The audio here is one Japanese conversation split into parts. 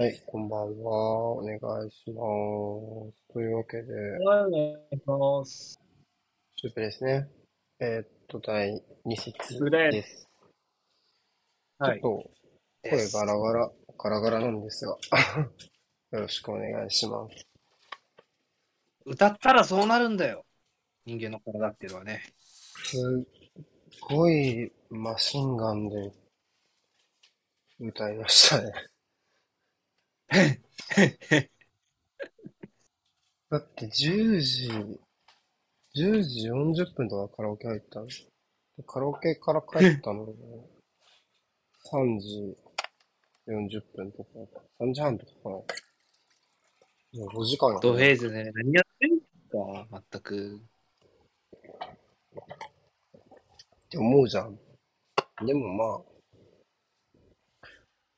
はい、こんばんは。お願いします。というわけで、はい、お願いします。シュープですね。えーっと、第2節です。はい。ちょっと声ガラガラ、ガラガラなんですが、よろしくお願いします。歌ったらそうなるんだよ。人間の体っていうのはね。すっごいマシンガンで歌いましたね。だって10時、10時40分とかカラオケ入ったの。でカラオケから帰ったのが3時40分とか、3時半とかかな。もう5時間やドフェーズで何やってんすか？全く。って思うじゃん。でもまあ、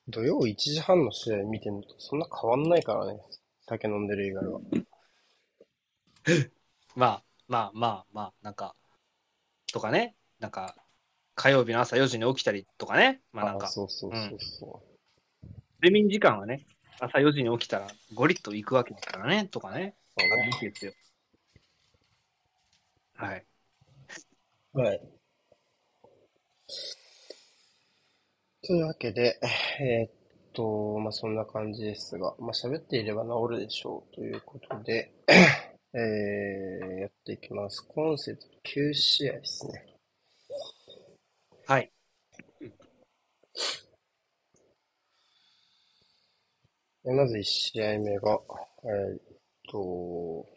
土曜1時半の試合見てるのとそんな変わんないからね。酒飲んでる以外は。まあ、まあまあまあ、なんか、とかね。なんか、火曜日の朝4時に起きたりとかね。まあなんあか、そうそうそうそ睡眠時間はね、朝4時に起きたらゴリッと行くわけだからね。とかね。う。そうね。ですよ。はい。はい。というわけで、えーっと、まあそんな感じですが、まあ喋っていれば治るでしょうということで、えー、やっていきます。今節9試合ですね。はい。えまず1試合目が、えーっと、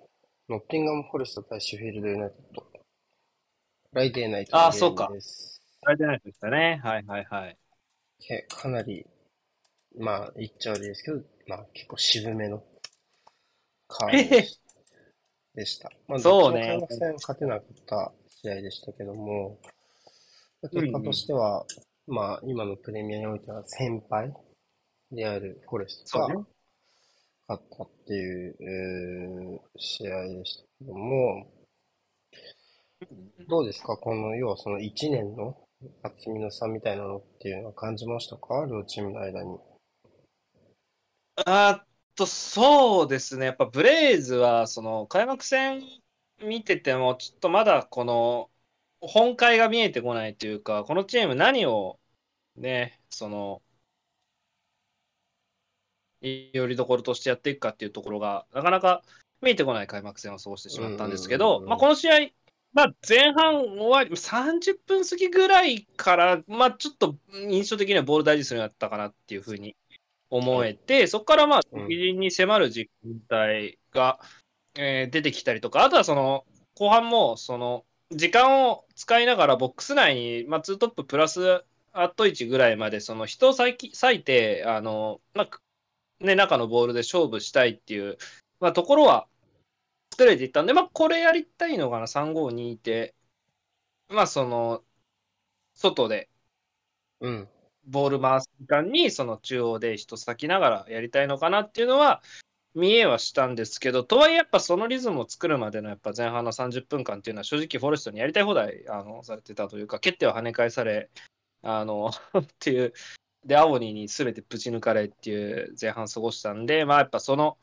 ノッティンガム・フォレスト対シェフィールド・ユナイテッド。フライデーナイトのゲーあそうかムです。あれじゃないですかね。はいはいはい。けかなり、まあ、言っちゃ悪いですけど、まあ、結構渋めのカードでした。まあ、そうね。開幕戦勝てなかった試合でしたけども、結果としては、まあ、今のプレミアにおいては先輩であるフォレストが。勝ったっていう、えー試合でしたけども、どうですか？この、要はその1年の厚みの差みたいなのっていうのは感じましたか？両チームの間に。あーっと、そうですね。やっぱブレイズは、その開幕戦見てても、ちょっとまだこの本懐が見えてこないというか、このチーム何をね、その、よりどころとしてやっていくかっていうところが、なかなか見えてこない開幕戦を過ごしてしまったんですけど、まあこの試合、まあ前半終わり、30分過ぎぐらいから、まあちょっと印象的にはボール大事にするようになったかなっていうふうに思えて、そこからまあ、うん。敵陣に迫る時間帯が、えー出てきたりとか、あとはその、後半も、その、時間を使いながらボックス内に、まあ、2トッププラスアット1ぐらいまで、その人を割いて、あの、まあ、ね、中のボールで勝負したいっていう、まあ、ところは作れていったんで、まあ、これやりたいのかな、352で、まあ、その、外でうん。ボール回す時間に、その中央で人先ながらやりたいのかなっていうのは、見えはしたんですけど、とはいえやっぱそのリズムを作るまでのやっぱ前半の30分間っていうのは正直フォレストにやりたい放題あのされてたというか、決定は跳ね返され、あの っていう、で、アオニに全てぶち抜かれっていう前半過ごしたんで、まあやっぱその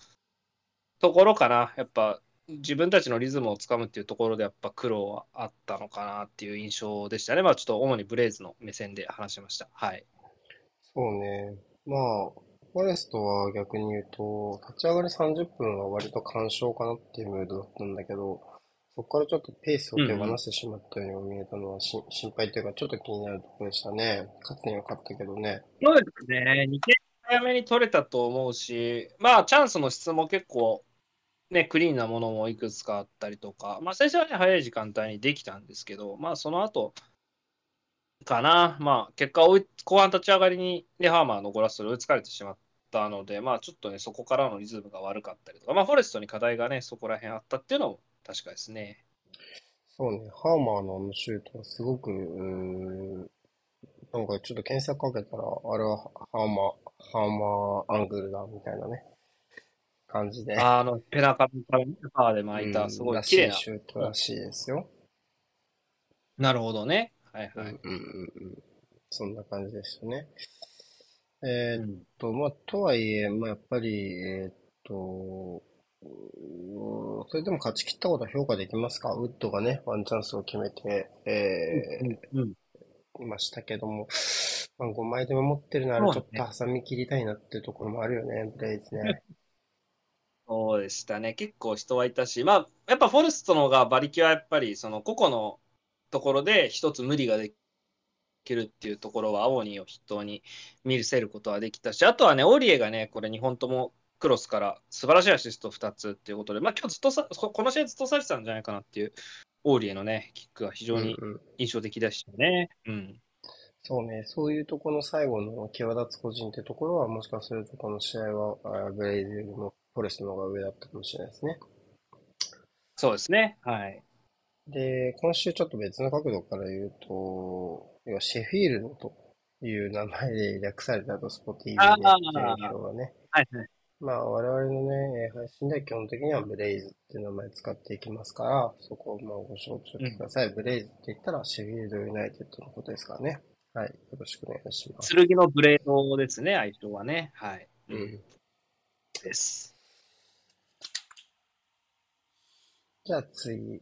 ところかな、やっぱ自分たちのリズムをつかむっていうところでやっぱ苦労はあったのかなっていう印象でしたね。まあちょっと主にブレイズの目線で話しました。はい。そうね。まあ、フォレストは逆に言うと、立ち上がり30分は割と干渉かなっていうムードだったんだけど、そこからちょっとペースを手放してしまったようにも見えたのはし、心配というかちょっと気になるところでしたね。勝つには勝ったけどね。そうですね、2点早めに取れたと思うし、まあ、チャンスの質も結構、ね、クリーンなものもいくつかあったりとか、まあ、最初はね、早い時間帯にできたんですけど、まあ、その後かな、まあ、結果追い、後半立ち上がりに、ね、ハーマーのゴラスで追いつかれてしまったので、まあ、ちょっとね、そこからのリズムが悪かったりとか、まあ、フォレストに課題がね、そこら辺あったっていうのも確かですね。そうね。ハーマーのあのシュートはすごく、うなんかちょっと検索かけたら、あれはハーマー、ハーマーアングルだみたいなね、感じで。あの、ペナカミパーで巻いた、うんすごい綺麗な。いシュートらしいですよ。なるほどね。はいはい。うんうんうんうん。そんな感じでしたね。えーっと、まあ、とはいえ、まあ、やっぱり、えーっと、それでも勝ち切ったことは評価できますか？ウッドがね、ワンチャンスを決めて、えうんうんーいましたけども、まあ、5枚でも持ってるならちょっと挟み切りたいなっていうところもあるよね、ブレイズね。そうでしたね。結構人はいたし、まあ、やっぱフォルストの方が馬力はやっぱり、その個々のところで一つ無理ができるっていうところは、青鬼を筆頭に見せることはできたし、あとはね、オリエがね、これ2本ともクロスから素晴らしいアシスト2つっていうことで、まあ今日ずっとさ、ここの試合ずっとされてたんじゃないかなっていう、オーリエのね、キックが非常にうんうん印象的でしたね。うん。そうね、そういうところの最後の際立つ個人ってところは、もしかするとこの試合は、あブレイズよりもフォレストの方が上だったかもしれないですね。そうですね。はい。で、今週ちょっと別の角度から言うと、要はシェフィールドという名前で略されたと、スポティービあーーで、表がね。はいはい。まあ、我々のね、えー配信では基本的にはブレイズっていう名前使っていきますから、そこをまあご承知ください。ブレイズって言ったら、シェフィールドユナイテッドのことですからね。はい。よろしくお願いします。剣のブレードですね、相性はね。はい。う。ん。です。じゃあ次。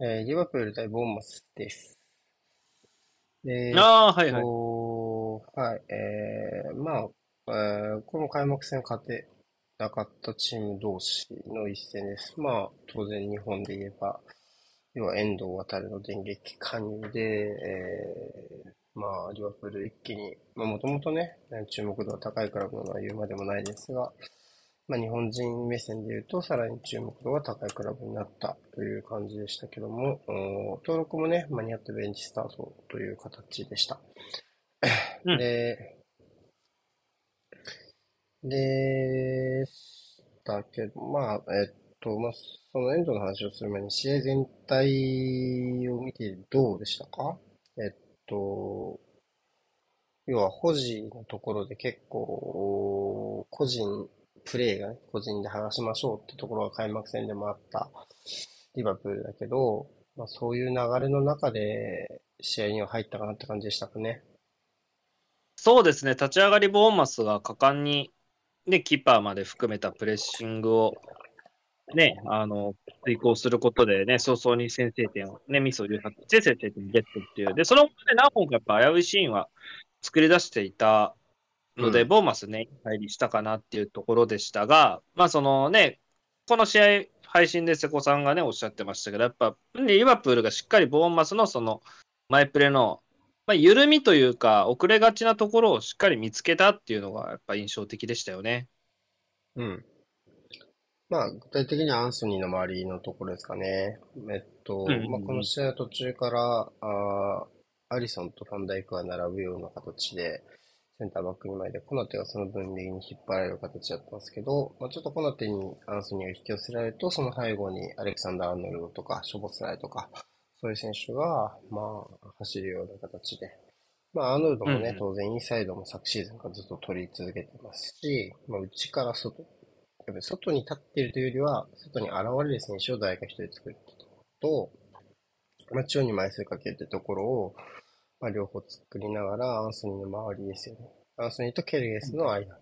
えーリバプール対ボーンマスです。で、ああ、はいはい。とはい、えー、まあ、えーこの開幕戦勝てなかったチーム同士の一戦です。まあ、当然日本で言えば、要は遠藤航の電撃加入で、えーまあ、リバプール一気に、まあ、もともとね、注目度は高いクラブなのは言うまでもないですが、まあ、日本人目線で言うと、さらに注目度が高いクラブになったという感じでしたけども、うん登録もね、間に合ってベンチスタートという形でした。うんで、でしたけど、まあ、えっと、まあ、そのエンドの話をする前に、試合全体を見てどうでしたか？えっと、要は保持のところで結構、個人、プレーが、個人で剥がしましょうってところが開幕戦でもあったリバプールだけど、まあ、そういう流れの中で試合には入ったかなって感じでしたかね。そうですね、立ち上がりボーマスが果敢に、ね、キーパーまで含めたプレッシングを、ね、あの、遂行することでね、早々に先制点を、ね、ミスを誘発して先制点をゲットっていう。で、その後で何本かやっぱ危ういシーンは作り出していたので、うんボーンマスね、入りしたかなっていうところでしたが、まあそのね、この試合、配信で瀬古さんがね、おっしゃってましたけど、やっぱ、リバプールがしっかりボーンマスのその、マイプレの、まあ、緩みというか、遅れがちなところをしっかり見つけたっていうのが、やっぱ印象的でしたよね。うん。まあ、具体的にはアンソニーの周りのところですかね。えっと、うんうんうんまあ、この試合の途中から、あーアリソンとファンダイクが並ぶような形で、センターバック2枚で、コナテがその分右に引っ張られる形だったんですけど、まあ、ちょっとコナテにアンソニーが引き寄せられると、その背後にアレクサンダー・アーノルドとか、ショボスライとか、そういう選手が、まあ、走るような形で。まあ、アーノルドもね、うんうん当然インサイドも昨シーズンからずっと取り続けてますし、まあ、内から外、やっぱり外に立っているというよりは、外に現れる選手を誰か一人作るってとまあ、中央に枚数かけるってところを、まあ、両方作りながら、アンソニーの周りですよね。アンソニーとケルゲスの間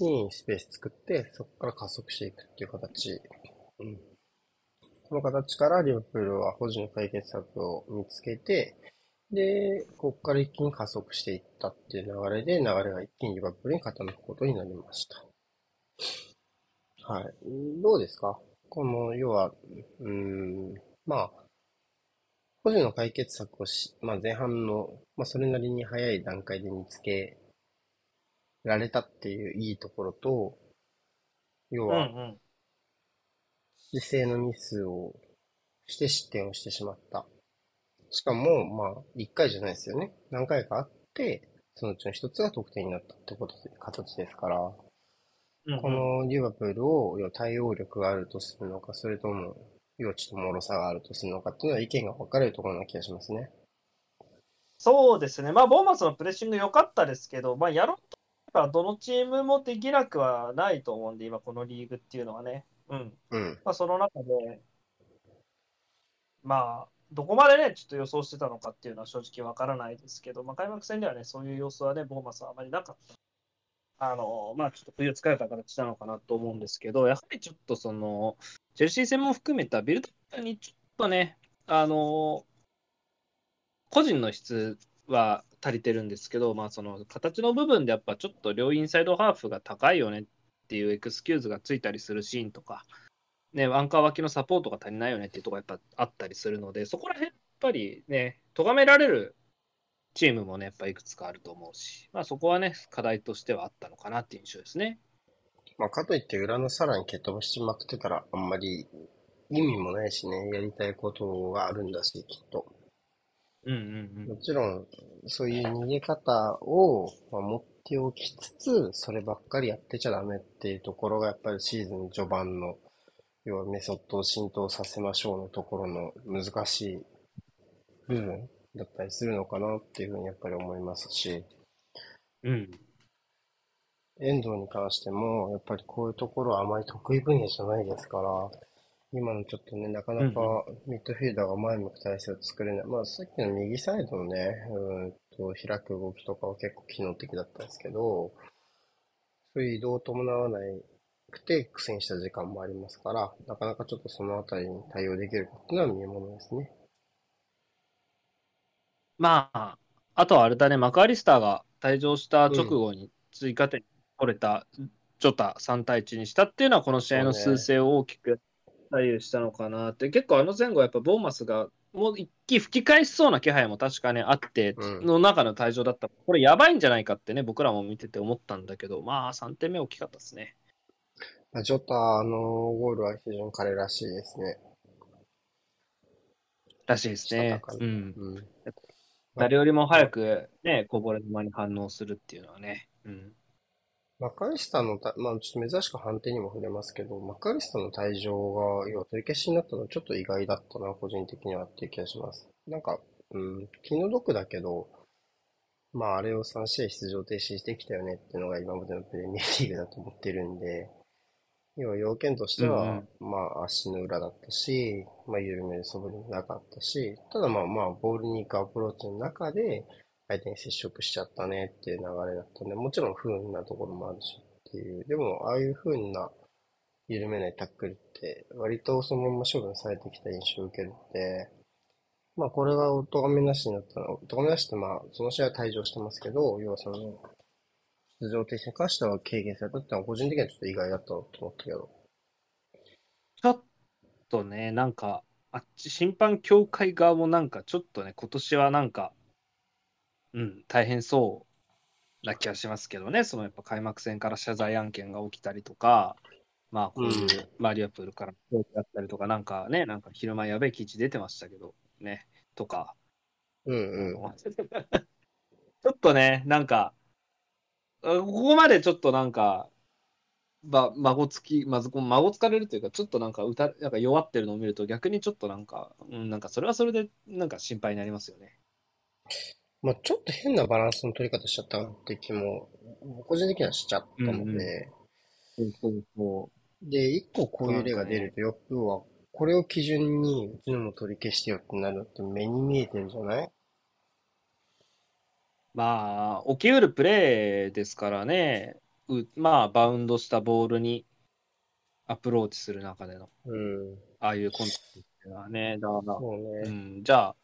にスペース作って、そこから加速していくっていう形。うん。この形からリバプールは保持の解決策を見つけて、で、ここから一気に加速していったっていう流れで、流れが一気にリバプールに傾くことになりました。はい。どうですか？この、要は、うーん、まあ、個人の解決策をし、まあ前半の、まあそれなりに早い段階で見つけられたっていういいところと、要は、ん。姿勢のミスをして失点をしてしまった。しかも、まあ、一回じゃないですよね。何回かあって、そのうちの一つが得点になったってことで、形ですから、うんこのリバプールを、要は対応力があるとするのか、それとも、要はちょっと脆さがあるとするのかっていうのは意見が分かれるところな気がしますね。そうですね、まあ、ボーンマスのプレッシング良かったですけど、まあ、やろうと思えばどのチームもできなくはないと思うんで、今、このリーグっていうのはね。うん。うん。まあ、その中で、まあ、どこまでね、ちょっと予想してたのかっていうのは正直わからないですけど、まあ、開幕戦ではね、そういう様子はね、ボーマスはあまりなかった。あの、まあ、ちょっと冬疲れた形なのかなと思うんですけど、やはりちょっとその、チェルシー戦も含めたビルドアップにちょっとね、あの、個人の質は足りてるんですけど、まあ、その形の部分でやっぱちょっと両インサイドハーフが高いよねっていうエクスキューズがついたりするシーンとか、ね、アンカー脇のサポートが足りないよねっていうところがやっぱあったりするので、そこら辺やっぱりね、咎められるチームもね、やっぱいくつかあると思うし、まあそこはね、課題としてはあったのかなっていう印象ですね。まあ、かといって裏のさらに蹴飛ばしまくってたらあんまり意味もないしね、やりたいことがあるんだし、きっと。うんうんもちろん、そういう逃げ方をまあ持っておきつつ、そればっかりやってちゃダメっていうところが、やっぱりシーズン序盤の、要はメソッドを浸透させましょうのところの難しい部分だったりするのかなっていうふうにやっぱり思いますし、うん。うん。遠藤に関しても、やっぱりこういうところはあまり得意分野じゃないですから、今のちょっとね、なかなかミッドフィールダーが前向く体勢を作れない。まあさっきの右サイドのね、うーんと開く動きとかは結構機能的だったんですけど、そういう移動を伴わないくて苦戦した時間もありますから、なかなかちょっとそのあたりに対応できるかっていうのは見えものですね。まあ、あとはあれだね、マクアリスターが退場した直後に追加点取れたジョタ3対1にしたっていうのは、この試合の数勢を大きく左右したのかなって、結構あの前後、やっぱボーマスがもう一気吹き返しそうな気配も確かね、あって、うんの中の退場だった。これやばいんじゃないかってね、僕らも見てて思ったんだけど、まあ3点目大きかったですね。まあジョタのゴールは非常に彼らしいですね。らしいですねうん。うん。誰よりも早くね、こぼれ球に反応するっていうのはね。うん。マッカリスターのた、まあちょっと珍しく判定にも触れますけど、マッカリスターの退場が、要は取り消しになったのはちょっと意外だったな、個人的にはっていう気がします。なんか、うん、気の毒だけど、まああれを3試合出場停止してきたよねっていうのが今までのプレミアリーグだと思ってるんで、要は要件としては、まあ足の裏だったし、まあ緩める素振りもなかったし、ただまあまあボールに行くアプローチの中で、相手に接触しちゃったねっていう流れだったんで、もちろん不運なところもあるしっていう。でも、ああいう不運な緩めないタックルって、割とそのまま処分されてきた印象を受けるので、まあこれがお咎めなしになったの、お咎めなしってまあ、その試合は退場してますけど、要はその、出場停止に関しては軽減されたってのは個人的にはちょっと意外だったと思ったけど。ちょっとね、なんか、あっち審判協会側もなんかちょっとね、今年はなんか、うん、大変そうな気がしますけどね、そのやっぱ開幕戦から謝罪案件が起きたりとか、まあこういううんマリアプールからだったりとか、なんかね、なんか昼間やべえ記事出てましたけど、ね、とか、うんうん。ちょっとね、なんか、あここまでちょっとなんか、ま、孫つき、まずこう孫つかれるというか、ちょっとなんか歌、なんか弱ってるのを見ると、逆にちょっとなんか、うん、なんかそれはそれで、なんか心配になりますよね。まあちょっと変なバランスの取り方しちゃったなって気も、個人的にはしちゃったのうんで、そうそうそで、一個こういう例が出ると、要は、これを基準に、うちのも取り消してよってなるのって目に見えてるじゃない？まあ、起きうるプレーですからね、うまあ、バウンドしたボールにアプローチする中での、うん。ああいうコンタクトっていうのはね、だから、そう。ん、じゃあ、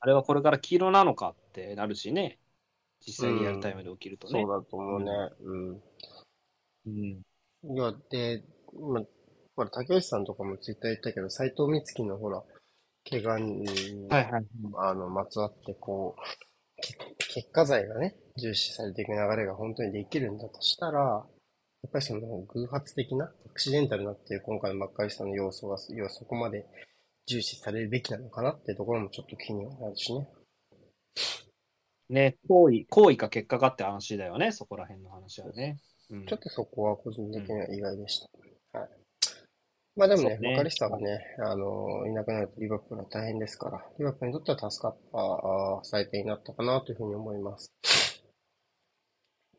あれはこれから黄色なのかってなるしね、実際リアルタイムで起きるとね。そうだと思うね。うん。うん。いや、で、まあ、ほら、竹内さんとかもツイッター言ったけど、斎藤光希のほら、怪我に、はいはい。あの、まつわって、こう、け結果剤がね、重視されていく流れが本当にできるんだとしたら、やっぱりその偶発的な、アクシデンタルなっていう今回のマッカリスタの要素が、要はそこまで重視されるべきなのかなっていうところもちょっと気にはなるしね。ね、行為、行為か結果かって話だよね、そこら辺の話はね。うん。ちょっとそこは個人的には意外でした。はい。まあでもね、ね。マカリスタがね、あの、いなくなるとリバプールは大変ですから、リバプールにとっては助かった、あー採点になったかなというふうに思います。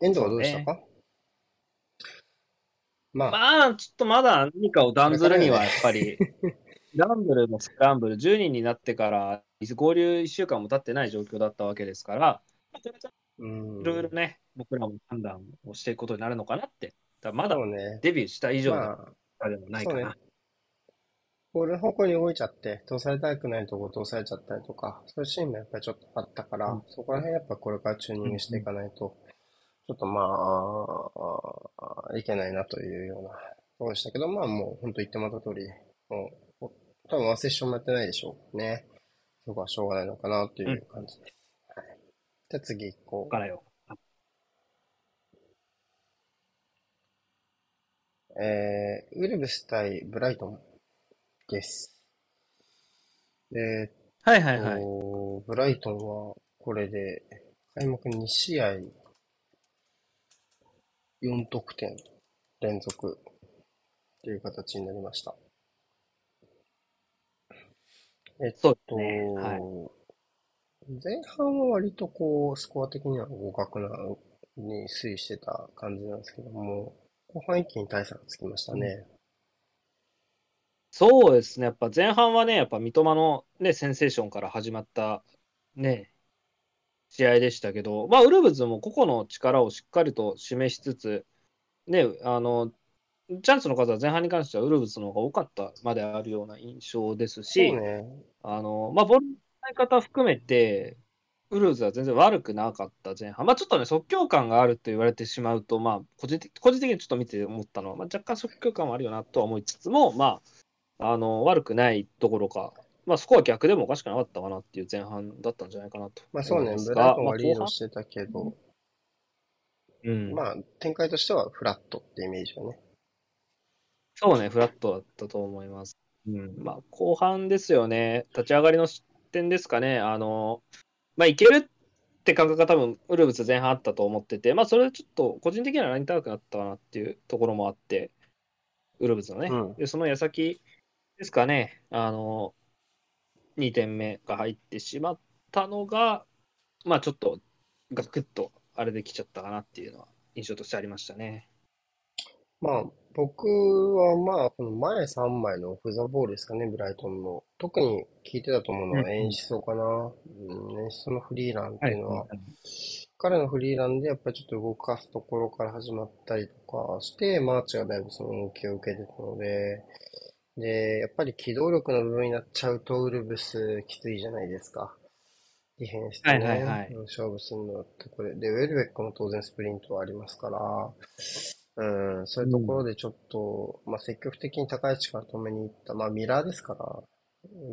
遠藤はどうでしたか？まあ、まあ、ちょっとまだ何かを断ずるには、やっぱり、ランブルもスクランブル、10人になってから合流1週間も経ってない状況だったわけですから、うん。いろいろね、僕らも判断をしていくことになるのかなって。だまだ。デビューした以上のまあ、でもないかな。。ボールの方向に動いちゃって、通されたくないとこ通されちゃったりとか、そういうシーンもやっぱりちょっとあったから、うんそこら辺やっぱこれからチューニングしていかないと、ちょっとまあ、いけないなというようなところでしたけど、まあもう本当言ってもらった通り、もう、多分ワンセッションもやってないでしょうね。そこはしょうがないのかなという感じです。はい。じゃあ次行こう。からよ。えー、ウルブス対ブライトンです。で、はいはいはい。とブライトンはこれで開幕2試合4得点連続という形になりました。えっと、ね。はい。前半は割とこう、スコア的には互角なに推移してた感じなんですけども、後半一気に大差がつきましたね。そうですね。やっぱ前半はね、やっぱ三笘のね、センセーションから始まったね、試合でしたけど、まあ、ウルブズも個々の力をしっかりと示しつつ、ね、あの、チャンスの数は前半に関してはウルブズの方が多かったまであるような印象ですし、ね。あの、まあ、ボールの使い方含めて、ウルブズは全然悪くなかった前半。まあ、ちょっとね、即興感があると言われてしまうと、まあ、個人的個人的にちょっと見て思ったのは、まあ、若干即興感はあるよなとは思いつつも、まあ、あの、悪くないどころか、まあ、そこは逆でもおかしくなかったかなっていう前半だったんじゃないかなとまあそうねブライが、まあ、トンはリードしてたけど、うん、まあ展開としてはフラットってイメージよね。そうね、フラットだったと思います。うん、まあ、後半ですよね、立ち上がりの失点ですかね、あの、まあ、いけるって感覚が多分、ウルブス前半あったと思ってて、まあ、それでちょっと個人的にはライン高くなったかなっていうところもあって、ウルブスのね。うんで、その矢先ですかね、あの、2点目が入ってしまったのが、まあ、ちょっとガクッとあれできちゃったかなっていうのは印象としてありましたね。まあ僕はまあこの前3枚のオフザボールですかね、ブライトンの。特に効いてたと思うのは演出かな。うん、演出のフリーランっていうのは、彼のフリーランでやっぱりちょっと動かすところから始まったりとかして、マーチがだいぶその動きを受けてたので、で、やっぱり機動力の部分になっちゃうとウルブスきついじゃないですか。ディフェンスとね、はいはいはいうん勝負するのってこれ。で、ウェルベックも当然スプリントはありますから、うん、そういうところでちょっと、まあ積極的に高い位置から止めに行った。まあミラーですから、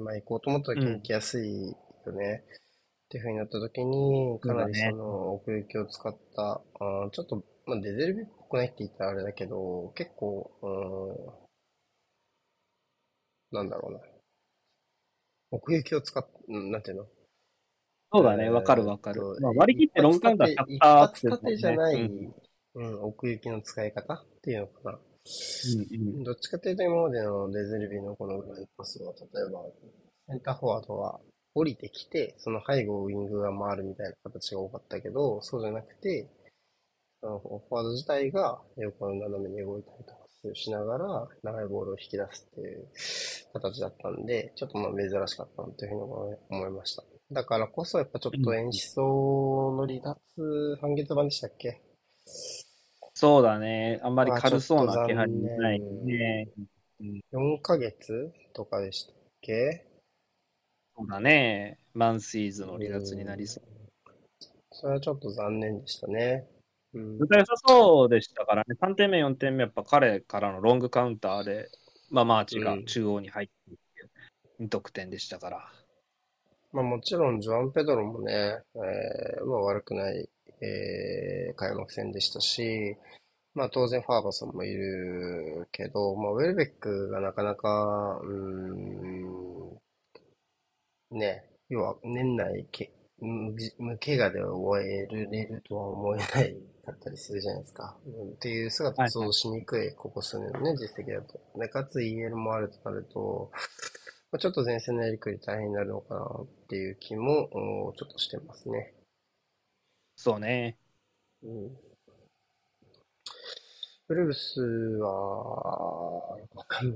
まあ行こうと思った時に行きやすいよね。っていう風になった時に、かなりその奥行きを使った、あーちょっと、まあ、デゼルビっぽくないって言ったらあれだけど、結構、うん、なんだろうな。奥行きを使っ、うんなんていうの？そうだね、わかるわかるまあ、割り切ってロングカウンター100%一ア発クセス立てじゃない、うんうん、奥行きの使い方っていうのかな。うんうんどっちかというと今までのデゼルビのこの裏のパスは、例えば、センターフォワードが降りてきて、その背後をウィングが回るみたいな形が多かったけど、そうじゃなくて、そのフォワード自体が横の斜めに動いたりとかしながら、長いボールを引き出すっていう形だったんで、ちょっとまあ珍しかったなというふうに思いました。だからこそやっぱちょっと演出の離脱半月版でしたっけ？そうだね。あんまりまあ軽そうな気配ないね。?4 ヶ月とかでしたっけ？そうだね。マンシーズの離脱になりそう。それはちょっと残念でしたね。うんずっと良さそうでしたからね。3点目、4点目、やっぱ彼からのロングカウンターで、まあ、マーチが中央に入っていって、2得点でしたから。まあもちろん、ジョアン・ペドロもね、えーまあ悪くない、えー開幕戦でしたし、まあ当然ファーガソンもいるけど、まあウェルベックがなかなか、うーん、ね、要は年内け、無怪我で終えるれるとは思えないかったりするじゃないですか。うんっていう姿はい想像しにくい、ここ数年のね、実績だと。で、かつ EL もあるとなると、まあちょっと前線のやりくり大変になるのかなっていう気も、おちょっとしてますね。そうね。うん。ブルースは、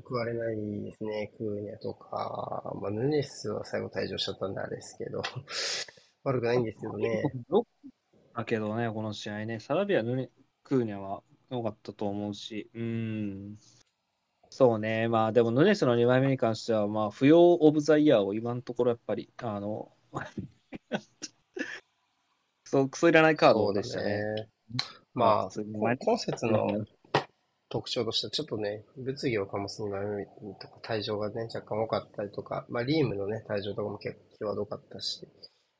報われないですね。クーニャとか、まあ、ヌネスは最後退場しちゃったんであれですけど、悪くないんですけどね。だけどね、この試合ね、サラビア、ヌネクーニャは良かったと思うし、うん。そうね、まあでもヌネスの2枚目に関しては、まあ、不要オブザイヤーを今のところやっぱり、あの、そう、クソいらないカードでしたね。ねまあ、今節の特徴としては、ちょっとね、物議を醸す2枚目とか退場がね、若干多かったりとか、まあ、リームのね、退場とかも結構際どかったし、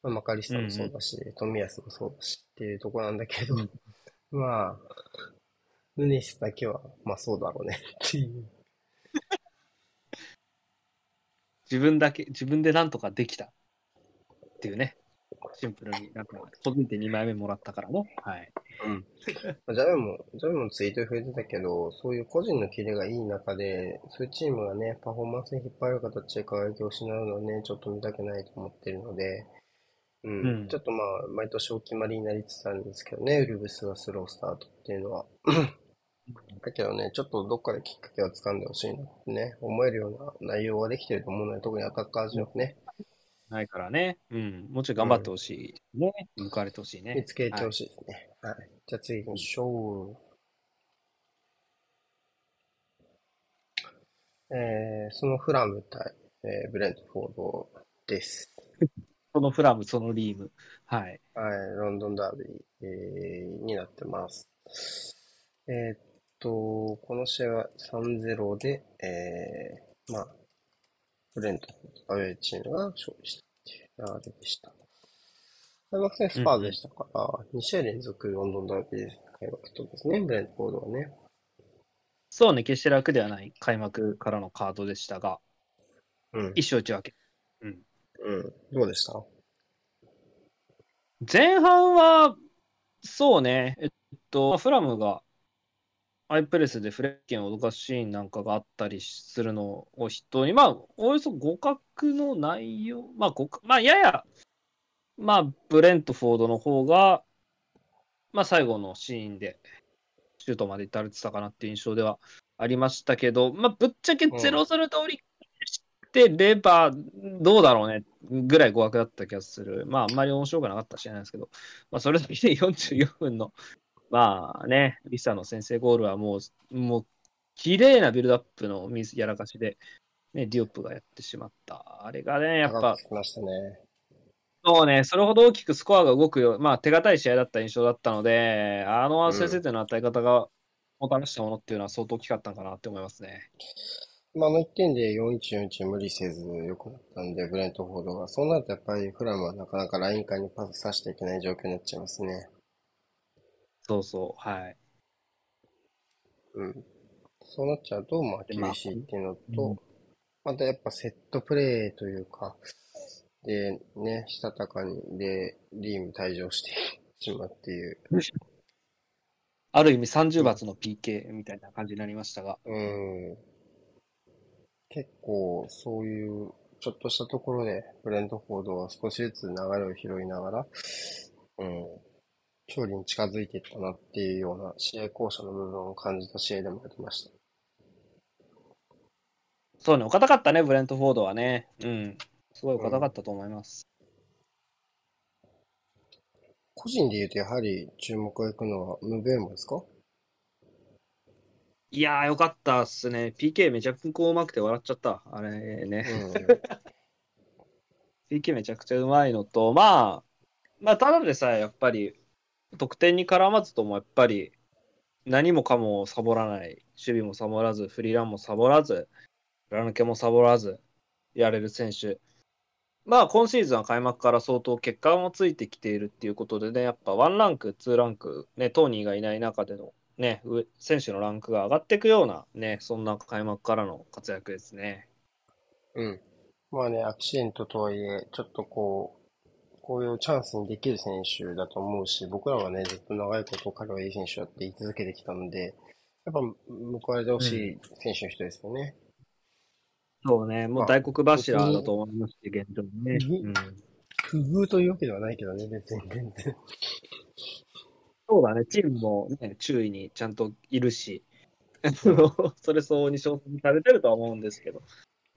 まあ、マカリスタもそうだし、うんうん、トミヤスもそうだしっていうところなんだけど、まあ、ヌネスだけは、まあそうだろうねっていう。自分だけ、自分でなんとかできたっていうね。シンプルに、なんか、個人で2枚目もらったからね。はい。うん。ジャベも、ジャベもツイート増えてたけど、そういう個人のキレがいい中で、そういうチームがね、パフォーマンスに引っ張る形で輝きを失うのはね、ちょっと見たくないと思ってるので、うん、うん、ちょっとまあ、毎年お決まりになりつつあるんですけどね、ウルブスはスロースタートっていうのは。だけどね、ちょっとどっかできっかけは掴んでほしいなってね、思えるような内容はできてると思うので、特にアタッカー陣はね。ないからね。うん。もうちょい頑張ってほしい。ね。報われてほしいね。見つけてほしいですね。はい。はい、じゃあ次行きましょう。えー、そのフラム対、えー、ブレントフォードです。そのフラム、そのリーム。はい。はい、ロンドンダービー、えー、になってます。えー、っと、この試合は3-0で、えー、まあ、ブレントアウェイチームが勝利したっていう流れでした。開幕戦スパーズでしたから、うん、2試合連続ロンドンダービー開幕とですね、ブレントフォードはね。そうね、決して楽ではない開幕からのカードでしたが、うん、一勝一分け。うん。うん。どうでした？前半は、そうね、えっと、フラムがアイプレスでフレッケンを脅かすシーンなんかがあったりするのを筆頭に、まあ、およそ互角の内容、まあ、まあ、やや、まあ、ブレントフォードの方が、まあ、最後のシーンで、シュートまで至れてたかなっていう印象ではありましたけど、まあ、ぶっちゃけ0それ通りしてれば、どうだろうね、ぐらい互角だった気がする。まあ、あんまり面白くなかったしれないですけど、まあ、それだけで 44分のまあね、リサの先制ゴールはもう、もう、綺麗なビルドアップのミスやらかしで、ね、ディオップがやってしまった。あれがね、やっぱ。ましたね。そうね、それほど大きくスコアが動くよ、まあ手堅い試合だった印象だったので、あの先制点の与え方がもたらしたものっていうのは相当大きかったのかなって思いますね。まあ、あの1点で4-1-4-1無理せず良くなったんで、ブレントフォードが。そうなるとやっぱりフラムはなかなかライン間にパスさせていけない状況になっちゃいますね。そうそう、はい。うん。そうなっちゃうと、まあ、厳しいっていうのと、またやっぱセットプレーというか、で、ね、したたかに、で、リーム退場してしまうっていう。ある意味30罰の PK みたいな感じになりましたが。うん。結構、そういう、ちょっとしたところで、ブレントフォードは少しずつ流れを拾いながら、うん、勝利に近づいていったなっていうような試合巧者の部分を感じた試合でもありました。そうね、お堅かったね、ブレントフォードはね。うん。すごいお堅かったと思います。うん、個人で言うと、やはり注目がいくのはムベーモですか？いやー、よかったっすね。PK めちゃくちゃうまくて笑っちゃった。あれね。うん、PK めちゃくちゃうまいのと、まあ、まあ、ただでさえ、やっぱり、得点に絡まずともやっぱり何もかもサボらない、守備もサボらず、フリーランもサボらず、裏抜けもサボらず、やれる選手。まあ今シーズンは開幕から相当結果もついてきているっていうことでね、やっぱ1ランク、2ランク、ね、トーニーがいない中でのね、選手のランクが上がっていくようなね、そんな開幕からの活躍ですね。うん。まあね、アクシデントとはいえ、ちょっとこう、こういうチャンスにできる選手だと思うし、僕らはね、ずっと長いこと彼はいい選手だって言い続けてきたので、やっぱ報われてほしい選手の人ですよね。うん、そうね、もう大黒柱だと思いますし、現状ね。不遇というわけではないけどね、別に全然。そうだね、チームも、ね、注意にちゃんといるし、それ相応に称賛されてるとは思うんですけど、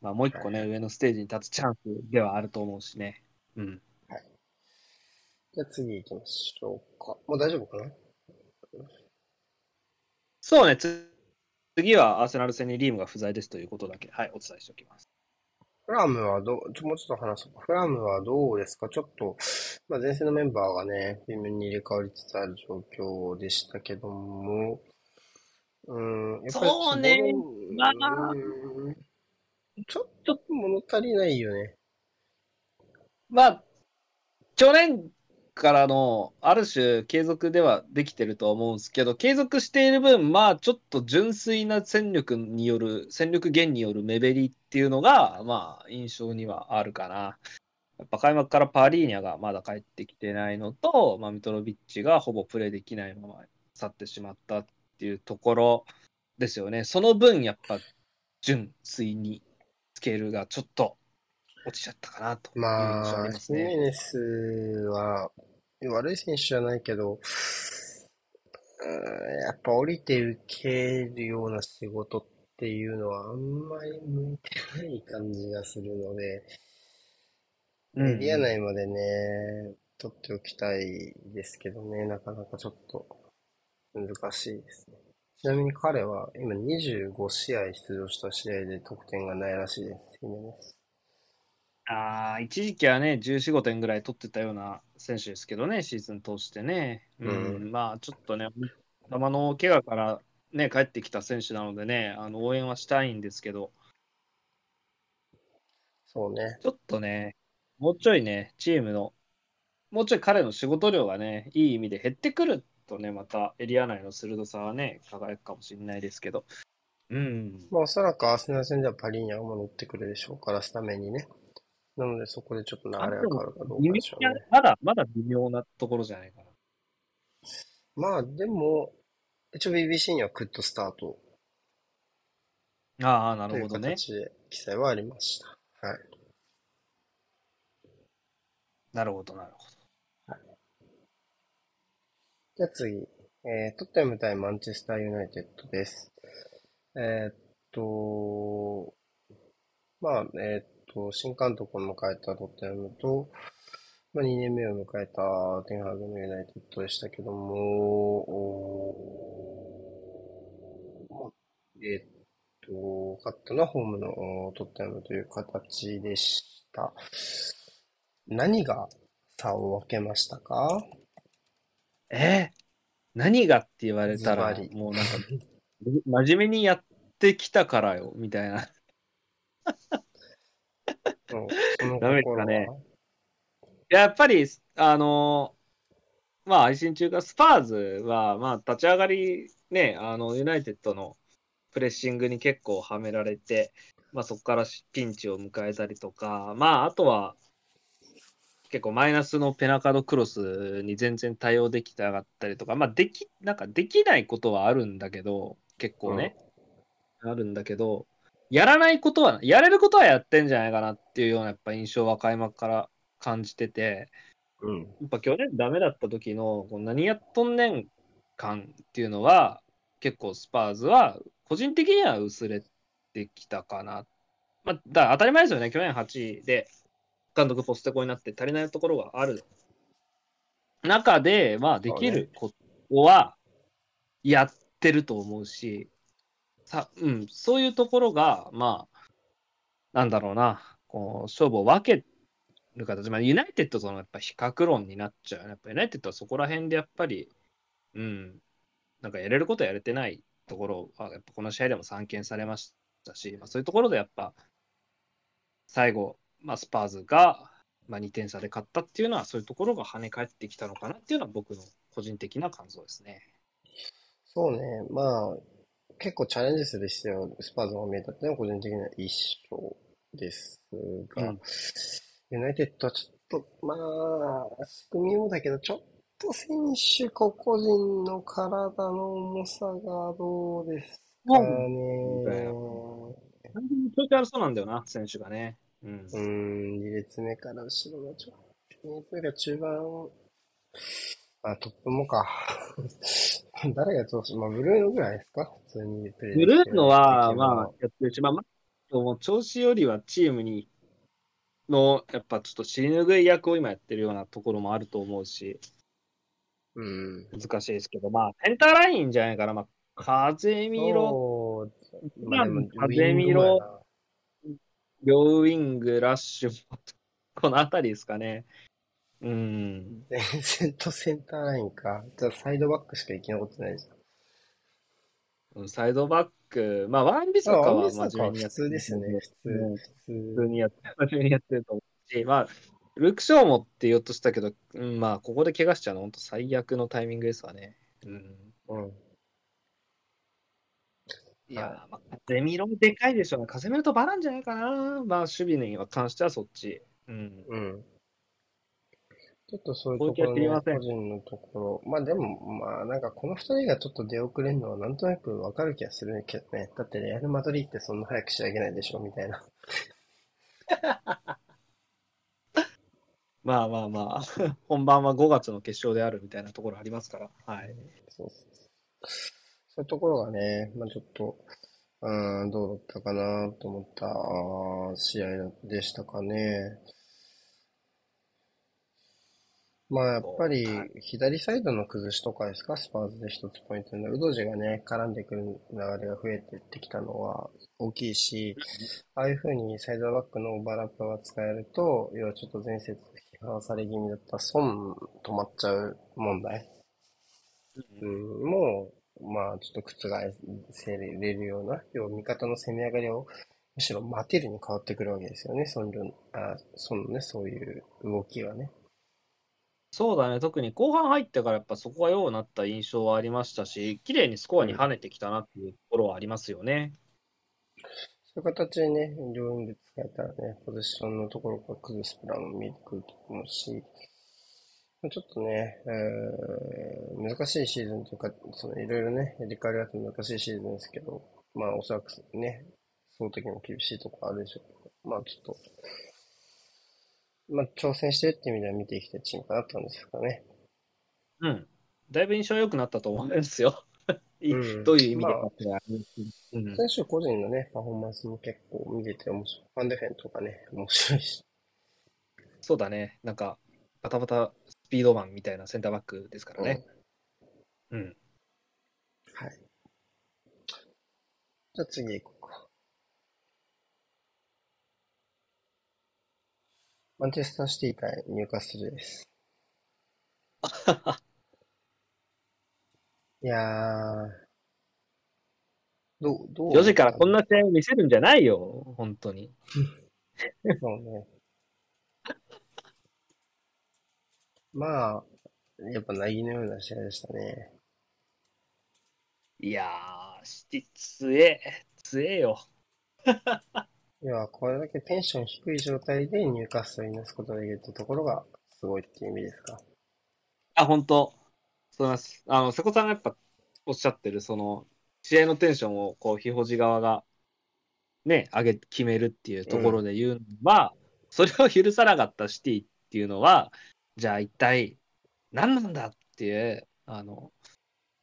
まあ、もう一個ね、上のステージに立つチャンスではあると思うしね。うん。じゃあ次行きましょうか。もう大丈夫かな？そうね、つ次はアーセナル戦にリームが不在ですということだけ、はい、お伝えしておきます。フラムはどう、ちょ、もうちょっと話そうか。フラムはどうですか？ちょっと、まあ、前線のメンバーがね、微妙に入れ替わりつつある状況でしたけども、うん、やっぱりそうねまあうんちょっと物足りないよね。まあ、去年からの、ある種継続ではできてると思うんですけど、継続している分、まあ、ちょっと純粋な戦力による、戦力減による目減りっていうのが、まあ、印象にはあるかな。やっぱ開幕からパーリーニャがまだ帰ってきてないのと、まあ、ミトロビッチがほぼプレーできないまま去ってしまったっていうところですよね。その分、やっぱ、純粋にスケールがちょっと落ちちゃったかなとまあ、ヒメネスは悪い選手じゃないけど、うんやっぱ降りて受けるような仕事っていうのはあんまり向いてない感じがするので、うんエリア内までね、取っておきたいですけどね、なかなかちょっと難しいですね。ちなみに彼は今25試合出場した試合で得点がないらしいです、ヒメネス。ああ、一時期はね、14、5点ぐらい取ってたような選手ですけどね、シーズン通してね。うん、うんまあ、ちょっとね、頭の怪我からね、帰ってきた選手なのでね、あの応援はしたいんですけど、そうね。ちょっとね、もうちょいね、チームの、もうちょい彼の仕事量がね、いい意味で減ってくるとね、またエリア内の鋭さはね、輝くかもしれないですけど、うん、まあ、おそらくアーセナル戦ではパリーニャが戻ってくるでしょうから、スタメンにね。なので、そこでちょっと流れが変わるかどうかでしょうね。なまだ、まだ微妙なところじゃないかな。まあ、でも、一応 BBC にはクッドスタートああ、なというるほどね。形で記載はありました。はい。なるほど、なるほじゃあ次、えー、トッテナム対マンチェスターユナイテッドです。えーっと、まあ、えーっと、新監督を迎えたトッテナムと、まあ、2年目を迎えたテンハーグのユナイテッドでしたけども、えーっと、勝ったのはホームのおトッテナムという形でした。何が差を分けましたか？ど。え？ー何がって言われたらもうなんか、真面目にやってきたからよ、みたいな。ダメですかね。やっぱり、あのまあ、配信中がスパーズは、まあ、立ち上がり、ね、あの、ユナイテッドのプレッシングに結構はめられて、まあ、そこからピンチを迎えたりとか、まあ、あとは、結構マイナスのペナカードクロスに全然対応できてなかったりとか、まあ、でき、なんかできないことはあるんだけど、結構ね、あるんだけど、やらないことは、やれることはやってんじゃないかなっていうようなやっぱ印象は開幕から感じてて、うん。やっぱ去年ダメだった時のこう何やっとんねん感っていうのは結構スパーズは個人的には薄れてきたかな。まあ、だ当たり前ですよね。去年8位で監督ポステコになって足りないところがある中で、まあできることはやってると思うし、さうん、そういうところが、まあ、なんだろうな、こう勝負を分ける形、まあ、ユナイテッドとのやっぱ比較論になっちゃう。やっぱユナイテッドはそこら辺でやっぱり、うん、なんかやれることやれてないところは、やっぱこの試合でも散見されましたし、まあ、そういうところでやっぱ、最後、まあ、スパーズが、まあ、2点差で勝ったっていうのは、そういうところが跳ね返ってきたのかなっていうのは僕の個人的な感想ですね。そうね。まあ、結構チャレンジする姿勢をスパーズが見えたっていうのは個人的な一勝ですが、うんユナイテッドはちょっと、まあ、仕組みもだけど、ちょっと選手個々人の体の重さがどうですかだね。調子悪そうなんだよな、選手がね。うん。うーん、2列目から後ろのちょっと、2列目が中盤、あ、トップもか。誰が調子、まあ、ブルーノぐらいですか？普通にプレイブルーノは、まあ、やってるし、まあ、まあ、もう調子よりはチームに、の、やっぱちょっと尻拭い役を今やってるようなところもあると思うし、うん。難しいですけど、まあ、センターラインじゃないかな。まあ、風見ろ、まあ風見ろ、両ウィング、ラッシュ、このあたりですかね。うん。前線とセンターラインか。じゃあサイドバックしか生き残ってないじサイドバック、まあ、ワンビサカは真面目にやって通ですよね。普通。うん普普通。通にやって、真面目にやってると思うし、まあ、ルーク・ショーもって言おうとしたけど、うん、まあ、ここで怪我しちゃうの、本当最悪のタイミングですわね。うん。うん。いやー、まあ、風見ろでかいでしょうね。風見ろとバランじゃないかな。まあ、守備には関してはそっち。うん。うん。ちょっとそういうところね、個人のところ。まあでも、まあなんかこの二人がちょっと出遅れるのはなんとなくわかる気がするけどね。だってレアル・マドリーってそんな早く仕上げないでしょ、みたいな。まあまあまあ、本番は5月の決勝であるみたいなところありますから。はい。そうそうそう。いうところがね、まあちょっと、うん、どうだったかなと思った試合でしたかね。まあやっぱり左サイドの崩しとかですか、スパーズで一つポイントになる。ウドジがね、絡んでくる流れが増えてってきたのは大きいし、ああいう風にサイドバックのオーバーラップが使えると、要はちょっと前節批判され気味だった損止まっちゃう問題。うん、もう、まあ、ちょっと覆せれるような、要は味方の攻め上がりを、むしろ待てるに変わってくるわけですよね、その、あ、そのね、そういう動きがね。そうだね、特に後半入ってからやっぱそこがようなった印象はありましたし、綺麗にスコアに跳ねてきたなっていうところはありますよね。そういう形でね、両ウィング使えたらね、ポジションのところから崩すプランも見えてくると思うし、ちょっとね、えー難しいシーズンというか、そのいろいろね、リカルがあって難しいシーズンですけど、まあおそらくね、その時も厳しいとこあるでしょうけど、まあちょっと、まあ挑戦してるっていう意味では見ていきたいチームかなって感じですかね。うん。だいぶ印象良くなったと思うんですよ。いうんどういう意味でまあかますけどうん選手個人のね、パフォーマンスも結構見てて面白い。ファンデフェンとかね、面白いし。そうだね。なんか、バタバタスピードマンみたいなセンターバックですからね。うん。はい。じゃあ次行こうか。マンチェスターシティ対ニューカッスルです。いやー、どう、どう4時からこんな試合を見せるんじゃないよ。本当に。そうね。まあ、やっぱなぎのような試合でしたね。いやー、シティ強え。強えよ。要は、これだけテンション低い状態でニューカッスルに出すことができるってところがすごいっていう意味ですか？あ、本当そうです。あの、瀬古さんがやっぱおっしゃってる、その、試合のテンションを、こう、ひほじ側が、ね、上げ、決めるっていうところで言うのは、それを許さなかったシティっていうのは、じゃあ一体何なんだっていう、あの、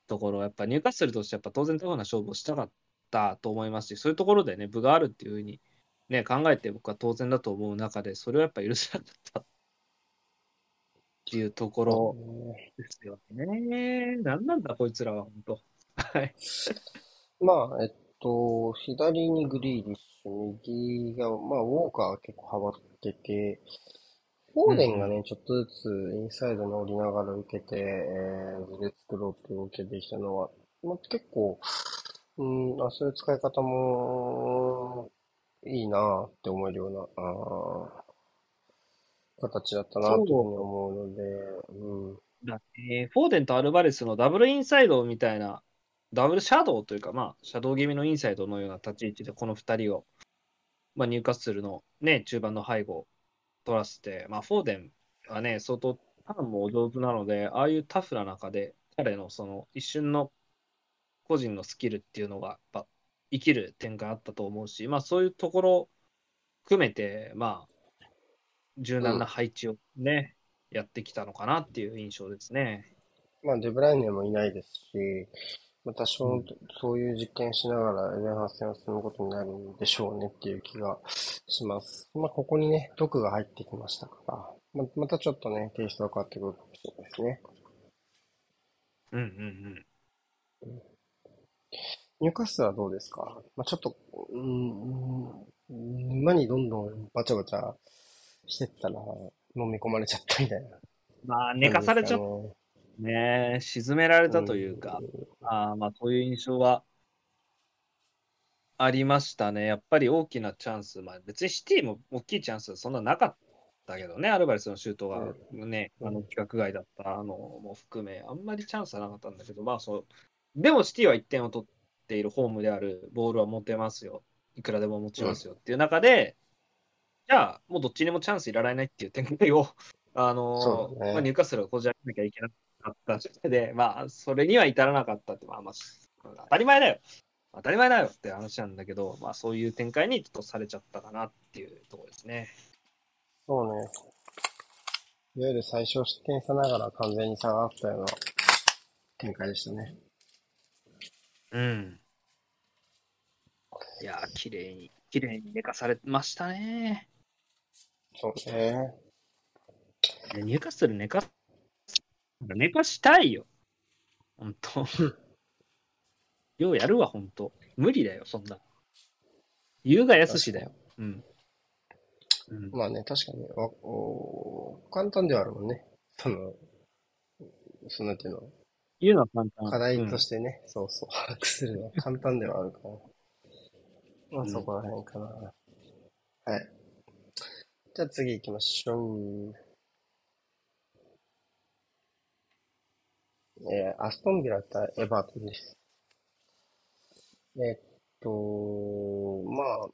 ところ、やっぱニューカッスルとしてやっぱ当然というような勝負をしたかったと思いますし、そういうところでね、部があるっていうふうに、ね、考えて僕は当然だと思う中で、それをやっぱ許さなかったっていうところねですよね。何なんだ、こいつらは、本当。はい。まあ、えっと、左にグリーリッシュ、右が、まあ、ウォーカーが結構幅ってて、フォーデンがね、ちょっとずつインサイドに降りながら受けて、えー、ズレ作ろうって動きができたのは、まあ、結構、うん、あ、そういう使い方も、いいなって思えるような、あー形だったなというふうに思うので、うん。だねフォーデンとアルバレスのダブルインサイドみたいな、ダブルシャドウというか、まあ、シャドウ気味のインサイドのような立ち位置で、この2人を、まあ、ニューカッスルのね、中盤の背後を取らせて、まあ、フォーデンはね、相当ターンもお上手なので、ああいうタフな中で、彼のその一瞬の個人のスキルっていうのが、やっぱ生きる展開あったと思うし、まあ、そういうところ含めて、まあ、柔軟な配置をね、やってきたのかなっていう印象ですね。まあ、デブライネもいないですし、まあ、多少そういう実験しながら前半戦を進むことになるんでしょうねっていう気がします。まあ、ここにね、毒が入ってきましたから、ままたちょっとね、テイストが変わってくるかもしれないですね。うんうんうん。ニューカッスルはどうですか？まあ、ちょっと、うーん、うん馬にどんどんバチャバチャしてったら飲み込まれちゃったみたいな。まあ、寝かされちゃっね。たね。沈められたというか、あーまあ、そういう印象はありましたね。やっぱり大きなチャンス、まあ、別にシティも大きいチャンスはそんななかったけどね、アルバレスのシュートがね、うんあの規格外だったのも含め、あんまりチャンスはなかったんだけど、まあそう、でもシティは1点を取っているホームであるボールは持てますよ、いくらでも持ちますよっていう中で、じゃあ、もうどっちにもチャンスいられないっていう展開を、あのそうだねまあ、ニューカッスルがこじらなきゃいけなかったで、まあ、それには至らなかったって、まあ、まあ、当たり前だよ。当たり前だよって話なんだけど、まあ、そういう展開にちょっとされちゃったかなっていうところですね。そうね。いわゆる最小失点差ながら完全に差があったような展開でしたね。うん。いやー、綺麗に、綺麗に寝かされましたね。そうね。でニューカッスル寝かす、寝かしたいよ。ほんと。ようやるわ、ほんと。無理だよ、そんな。優雅やすしだよ。うん。うん、まあね、確かに、わお簡単ではあるもんね。その、そのなんていうの、言うのは簡単。課題とうんしてね、そうそう、把握するのは簡単ではあるから。まあうんそこら辺かな。はい。じゃあ次行きましょう。えー、アストンビラ対エバートンです。えっと、まあ、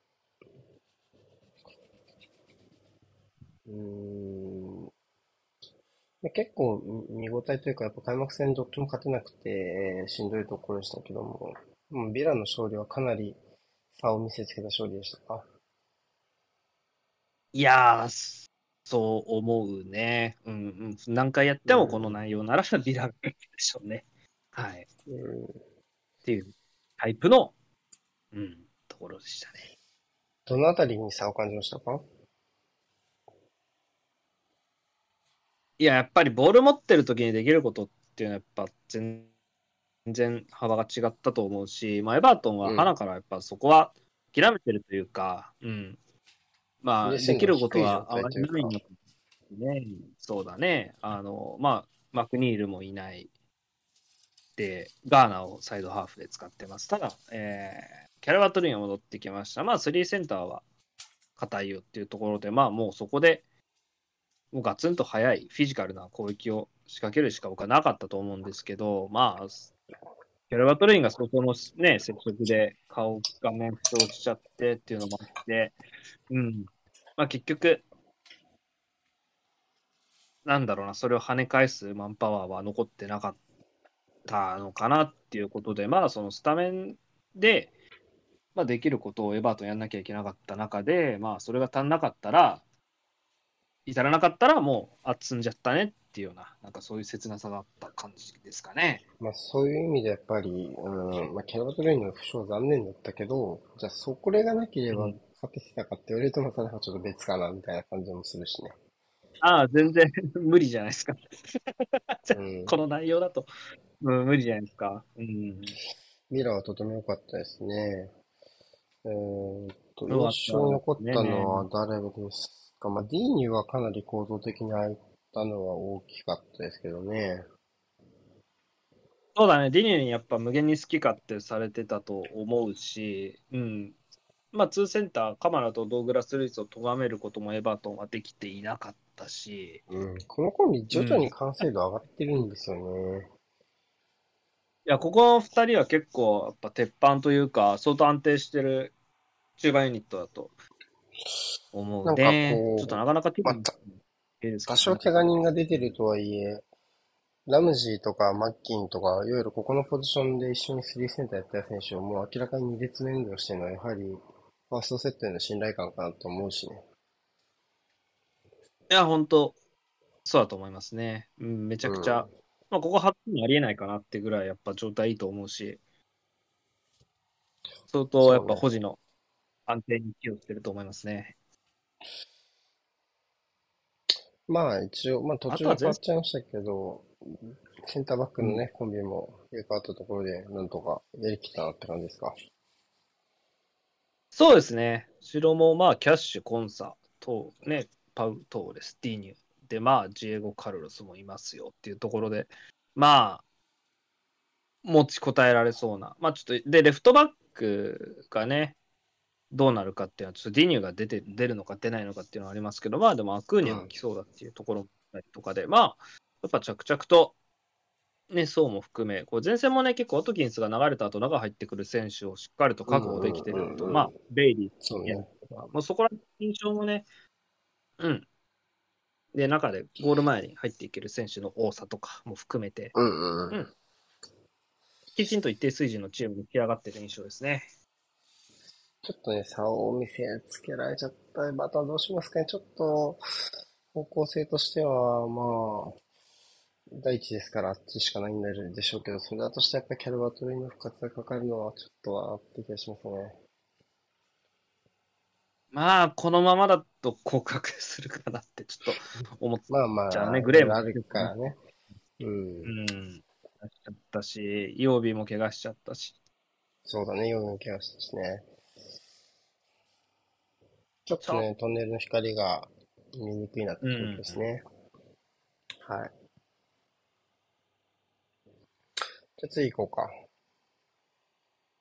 うーん、まあ結構見応えというか、やっぱ開幕戦どっちも勝てなくて、えーしんどいところでしたけども、もうビラの勝利はかなり差を見せつけた勝利でしたか？いやー、そう思うね。うんうん。何回やってもこの内容ならビラでしょうね。はい。っうん、ていうタイプの、うん、ところでしたね。どのあたりに差を感じましたか？いや、やっぱりボール持ってる時にできることっていうのはやっぱ全然幅が違ったと思うし、まあ、エバートンはうん花からやっぱそこは諦めてるというか、うん。まあ、優先度できることはあまりないんだね。そうだね。あの、まあ、マクニールもいない。で、ガーナをサイドハーフで使ってます。ただ、えーキャラバトリーが戻ってきました。まあ、スリーセンターは硬いよっていうところで、まあ、もうそこで、もうガツンと速いフィジカルな攻撃を仕掛けるしか僕はなかったと思うんですけど、まあ、キャラバトリーがそこのね、接触で顔が面負傷しちゃってっていうのもあって、うん。まあ結局、なんだろうな、それを跳ね返すマンパワーは残ってなかったのかなっていうことで、まあそのスタメンで、まあ、できることをエバートやんなきゃいけなかった中で、まあそれが足んなかったら、至らなかったらもう、あ、積んじゃったねっていうような、なんかそういう切なさがあった感じですかね。まあそういう意味でやっぱり、うん、まあキャラバトレインの負傷残念だったけど、じゃあそこれがなければうん勝ててたかって言われるとまたなんかちょっと別かなみたいな感じもするしね。ああ、全然無理じゃないですか。うん。この内容だと、うん、無理じゃないですか。うん。ミラーはとても良かったですね。えーっと、印象に残ったのは誰ですか。まあ、ディーニュはかなり構造的に空いたのは大きかったですけどね。そうだね、ディニューにやっぱ無限に好き勝手されてたと思うし、うん。まあ、ツーセンター、カマラとドーグラス・ルイスを咎めることもエバートンはできていなかったし、うん。このコンビ徐々に完成度上がってるんですよね。いや、ここの2人は結構、やっぱ鉄板というか、相当安定してる中盤ユニットだと思うなんかねこ。うちょっとなかなか手まあいいですか？多少怪我人が出てるとはいえ、ラムジーとかマッキンとか、いわゆるここのポジションで一緒にスリーセンターやった選手をもう明らかに2列目運動してるのは、やはり、ファーストセットへの信頼感かなと思うしね。いや、本当そうだと思いますね。うん、めちゃくちゃ、うんまあ、ここ初にありえないかなってぐらい、やっぱ状態いいと思うし、相当やっぱ保持の安定に気をつけると思いますね。まあ一応、まあ途中で変わっちゃいましたけど、センターバックのね、コンビも入れ替わったところで、なんとかやりきったなって感じですか？そうですね。後ろもまあ、キャッシュ、コンサ、とね、パウ・トーレス、ディーニュ。で、まあ、ジエゴ・カルロスもいますよっていうところで、まあ、持ちこたえられそうな。まあ、ちょっと、で、レフトバックがね、どうなるかっていうのは、ちょっとディニュが出て出るのか出ないのかっていうのはありますけど、まあでもアクーニャが来そうだっていうところとかで、まあ、やっぱ着々と、ね、層も含め、こう前線もね、結構オトキンスが流れた後、中入ってくる選手をしっかりと確保できてると、うんうんうんうんまあ、ベイリー。とか、もうそこら印象もね、うん。で、中でゴール前に入っていける選手の多さとかも含めて、うんうんうん。きちんと一定水準のチームに仕上がってる印象ですね。ちょっとね、差を見せつけられちゃったバターどうしますかね。ちょっと、方向性としては、まあ、第一ですからあっちしかないんでしょうけど、それだとしてやっぱりキャルバトルイの復活がかかるのはちょっとはって気がしますね。まあ、このままだと降格するかなってちょっと思っまあまあ、じゃあねグレーもあるからね。うん。うん。怪我しちゃったし、曜日も怪我しちゃったし。そうだね、夜の気がしたしね。ちょっとね、トンネルの光が見にくいなってことですね。はい。じゃあ次行こうか。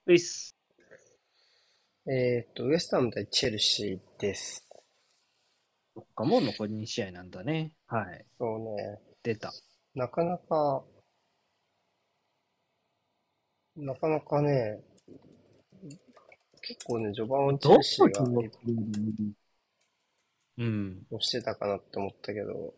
ういっす。えーっと、ウエスタン対チェルシーです。そっか、もう残り2試合なんだね。はい。そうね、出た。なかなか、なかなかね、結構ね、序盤はチェルシーがうん。押してたかなって思ったけど、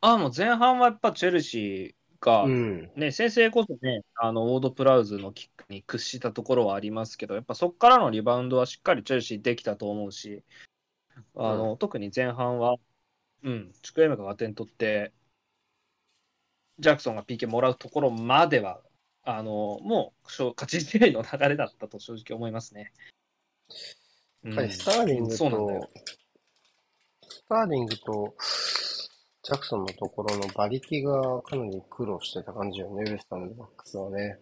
あ、もう前半はやっぱチェルシーが、うん。ね、先制こそね、あの、オードプラウズのキックに屈したところはありますけど、やっぱそこからのリバウンドはしっかりチェルシーできたと思うし、あの、特に前半は、うん、チュクエメカが点取って、ジャクソンが PK もらうところまでは、あの、もう勝勝ち試合の流れだったと正直思いますね。やっぱりスターリングと、スターリングと、ジャクソンのところの馬力がかなり苦労してた感じよね、ウエスタンのバックスはね。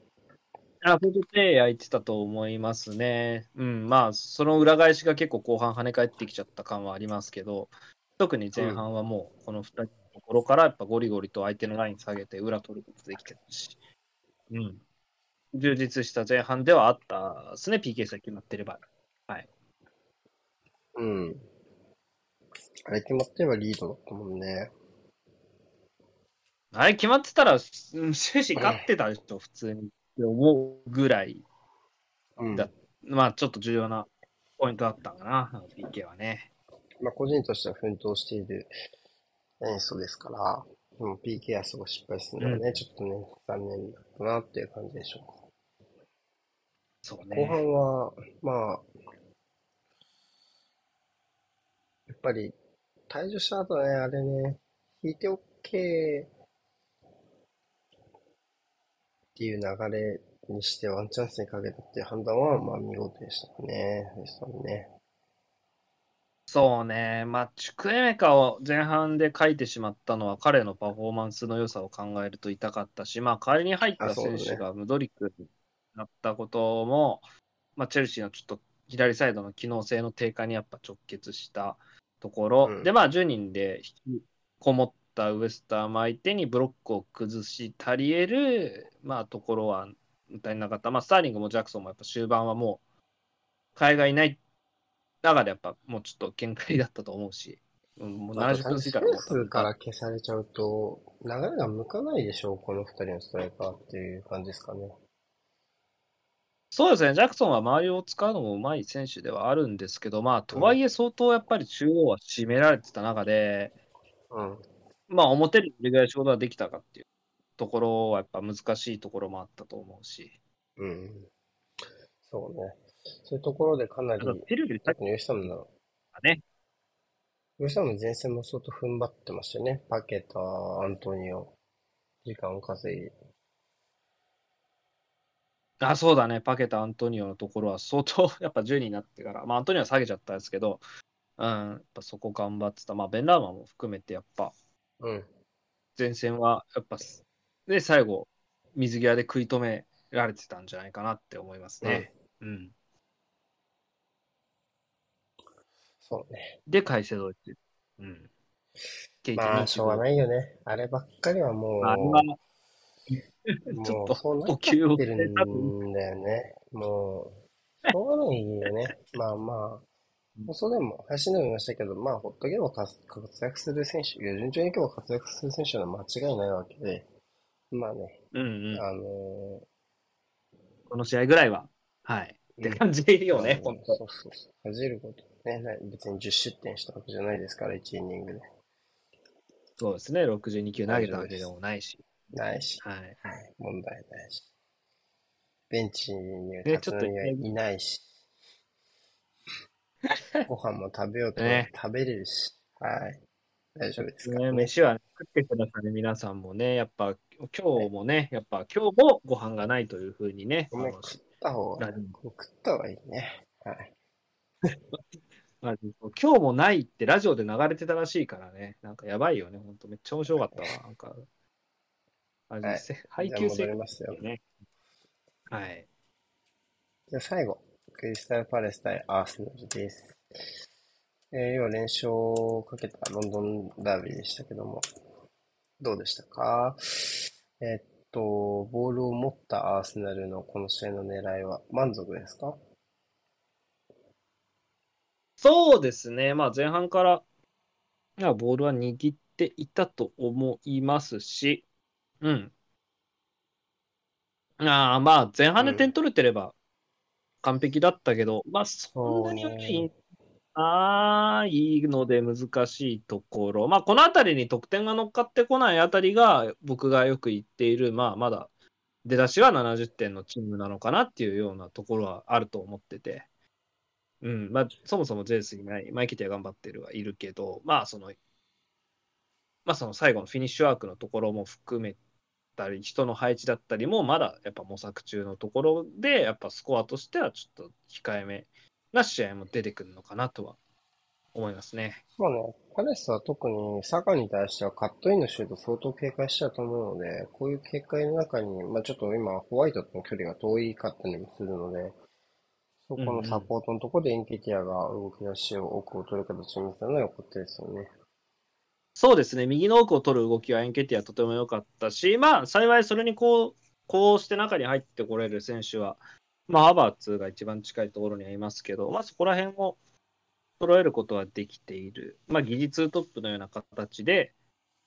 あ、フードプレイ焼いてたと思いますね。うん、まあ、その裏返しが結構後半跳ね返ってきちゃった感はありますけど、特に前半はもう、この2人のところから、やっぱゴリゴリと相手のライン下げて裏取ることできてたし、うん。充実した前半ではあったですね、PK さえ決まってれば。うん。あれ決まってればリードだったもんね。あれ決まってたら、うん終始勝ってたでしょ、普通に。って思うぐらい、うん。だまあ、ちょっと重要なポイントだったかな、PK はね。まあ、個人としては奮闘している演奏ですから、でも PK はすごい失敗するのはね、ちょっとね、残念だったなっていう感じでしょうか。後そうね。半は、まあ、やっぱり、退場した後ね、あれね、引いて OK っていう流れにしてワンチャンスにかけたっていう判断は、まあ見事でしたね。ウエスタンね。そうね、まあ、チュクエメカを前半で書いてしまったのは、彼のパフォーマンスの良さを考えると痛かったし、まあ、代わりに入った選手がムドリックになったことも、まあ、チェルシーのちょっと左サイドの機能性の低下にやっぱ直結したところ、うん。で、まあ、10人で引きこもったウエスタン相手にブロックを崩し足り得る、まあ、ところは足りなかった。まあ、スターリングもジャクソンもやっぱ終盤はもう、海外いない中でやっぱもうちょっと限界だったと思うし、うん、もう70あと分過ぎスペーたらもうから消されちゃうと、流れが向かないでしょう、この二人のストライカーっていう感じですかね。そうですね、ジャクソンは周りを使うのもうまい選手ではあるんですけど、まあ、とはいえ相当やっぱり中央は占められてた中で、うん。まあ、表でどれぐらい仕事ができたかっていうところはやっぱ難しいところもあったと思うし、うん。そうね。そういうところでかなりただ、ペルより先特にウエスタムの、だね。ウエスタムの前線も相当踏ん張ってましたよね。パケタ、アントニオ。時間稼いで。あ、そうだね。パケタ、アントニオのところは相当、やっぱ10になってから、まあ、アントニオは下げちゃったんですけど、うん、やっぱそこ頑張ってた。まあ、ベン・ラーマンも含めて、やっぱ、うん。前線は、やっぱ、で、最後、水際で食い止められてたんじゃないかなって思いますね。うん。そうね。で、カイセドっていう。うん。まあ、しょうがないよね。あればっかりはもう、あれは、ちょっとそうなってるんだよね。もう、しょうがないよね。まあまあ、放送でも、配信でも言いましたけど、まあ、ほっとけば活活躍する選手、いや順調にいけば活躍する選手は間違いないわけで、まあね、うんうん。あのこの試合ぐらいは、はい。ーって感じよね、うん本当。そうそうそう。恥じることね、な別に10失点したわけじゃないですから、1イニングで。そうですね。62球投げたわけでもないし。ないし、はい。はい、問題ないし。ベンチにはね立浪はいないし。ご飯も食べようとね食べれるし。はい。大丈夫ですか？ね、ね。飯は食ってくださる皆さんもね、やっぱ今日もね、やっぱ今日もご飯がないというふうにね、食った方が、食った方がいいね。はい。まあ今日もないってラジオで流れてたらしいからね、なんかやばいよね、ほんとめっちゃ面白かったわ。なんか、マジはいせ配給制りますよ。ね。はい。じゃあ最後、クリスタルパレス対アーセナルです。えー、要は連勝をかけたロンドンダービーでしたけども、どうでしたか？えっと、ボールを持ったアーセナルのこの試合の狙いは満足ですか？そうですね、まあ前半から、ボールは握っていたと思いますし、うん。ああ、まあ前半で点取れてれば完璧だったけど、まあそんなにそうねい、ああ、いいので難しいところ。まあこのあたりに得点が乗っかってこないあたりが僕がよく言っている、まあまだ出だしは70点のチームなのかなっていうようなところはあると思ってて。うん、まあ、そもそもゼウスいない、マイケティは頑張ってるはいるけど、まあ、その、まあ、その最後のフィニッシュワークのところも含めたり、人の配置だったりも、まだやっぱ模索中のところで、やっぱスコアとしてはちょっと控えめな試合も出てくるのかなとは思いますね。まあね、パレスは特にサカに対してはカットインのシュート相当警戒しちゃうと思うので、こういう警戒の中に、まあちょっと今ホワイトとの距離が遠いかったりもするので、そこのサポートのところでエンケティアが動き出しを奥を取る形を見せたのは良かったですよね。そうですね、右の奥を取る動きはエンケティアとても良かったし、まあ、幸いそれにこう、こうして中に入ってこれる選手は、まあ、ハバーツが一番近いところにはいますけど、まあ、そこら辺を揃えることはできている。まあ、技術トップのような形で、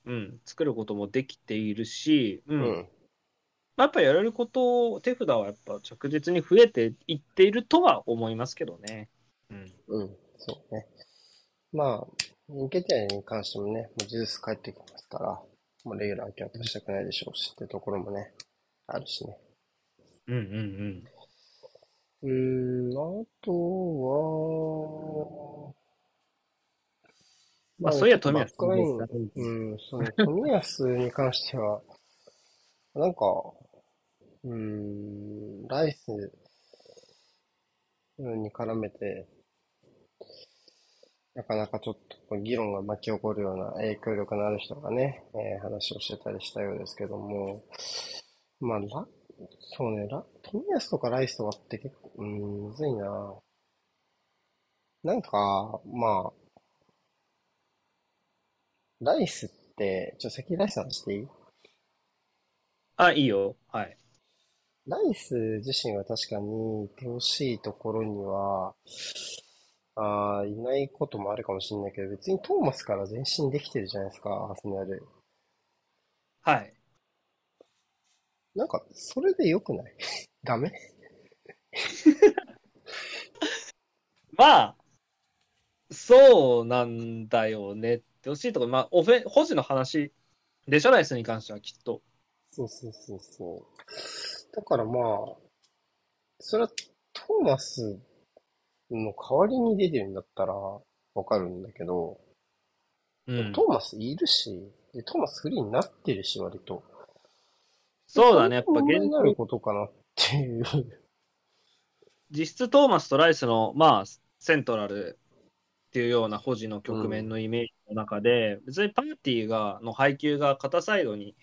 うん、作ることもできているし、う。うんん。まあ、やっぱやれること、手札はやっぱ着実に増えていっているとは思いますけどね。うん。うん。そうね。まあ、エンケティアに関してもね、もうジュース帰ってきますから、もうレギュラーキャップしたくないでしょうしってところもね、あるしね。うんうんうん。うーん、あとは、まあ、そういや、富安うん、その、富安に関しては、なんか、うん、ライスに絡めて、なかなかちょっと議論が巻き起こるような影響力のある人がね、えー話をしてたりしたようですけども、まあ、ラ、そうね、ラ、富安とかライスとかって結構、うん、むずいな。なんか、まあ、ライスって、ちょ、先ライスの話していい？あ、いいよ。はい。ライス自身は確かに手惜しいところには、あーいないこともあるかもしれないけど、別にトーマスから前進できてるじゃないですか、アーセナル。はい。なんか、それで良くない？ダメ？まあ、そうなんだよねってほしいところ、まあ、オフェ、保持の話でしょ、ライスに関してはきっと。そうそうそうそう。だからまあ、それはトーマスの代わりに出てるんだったらわかるんだけど、うんトーマスいるし、で、トーマスフリーになってるし、割と。そうだね、やっぱ現現になることかなっていう。実質トーマスとライスの、まあ、セントラルっていうような保持の局面のイメージの中で、別にパーティーがの配球が片サイドに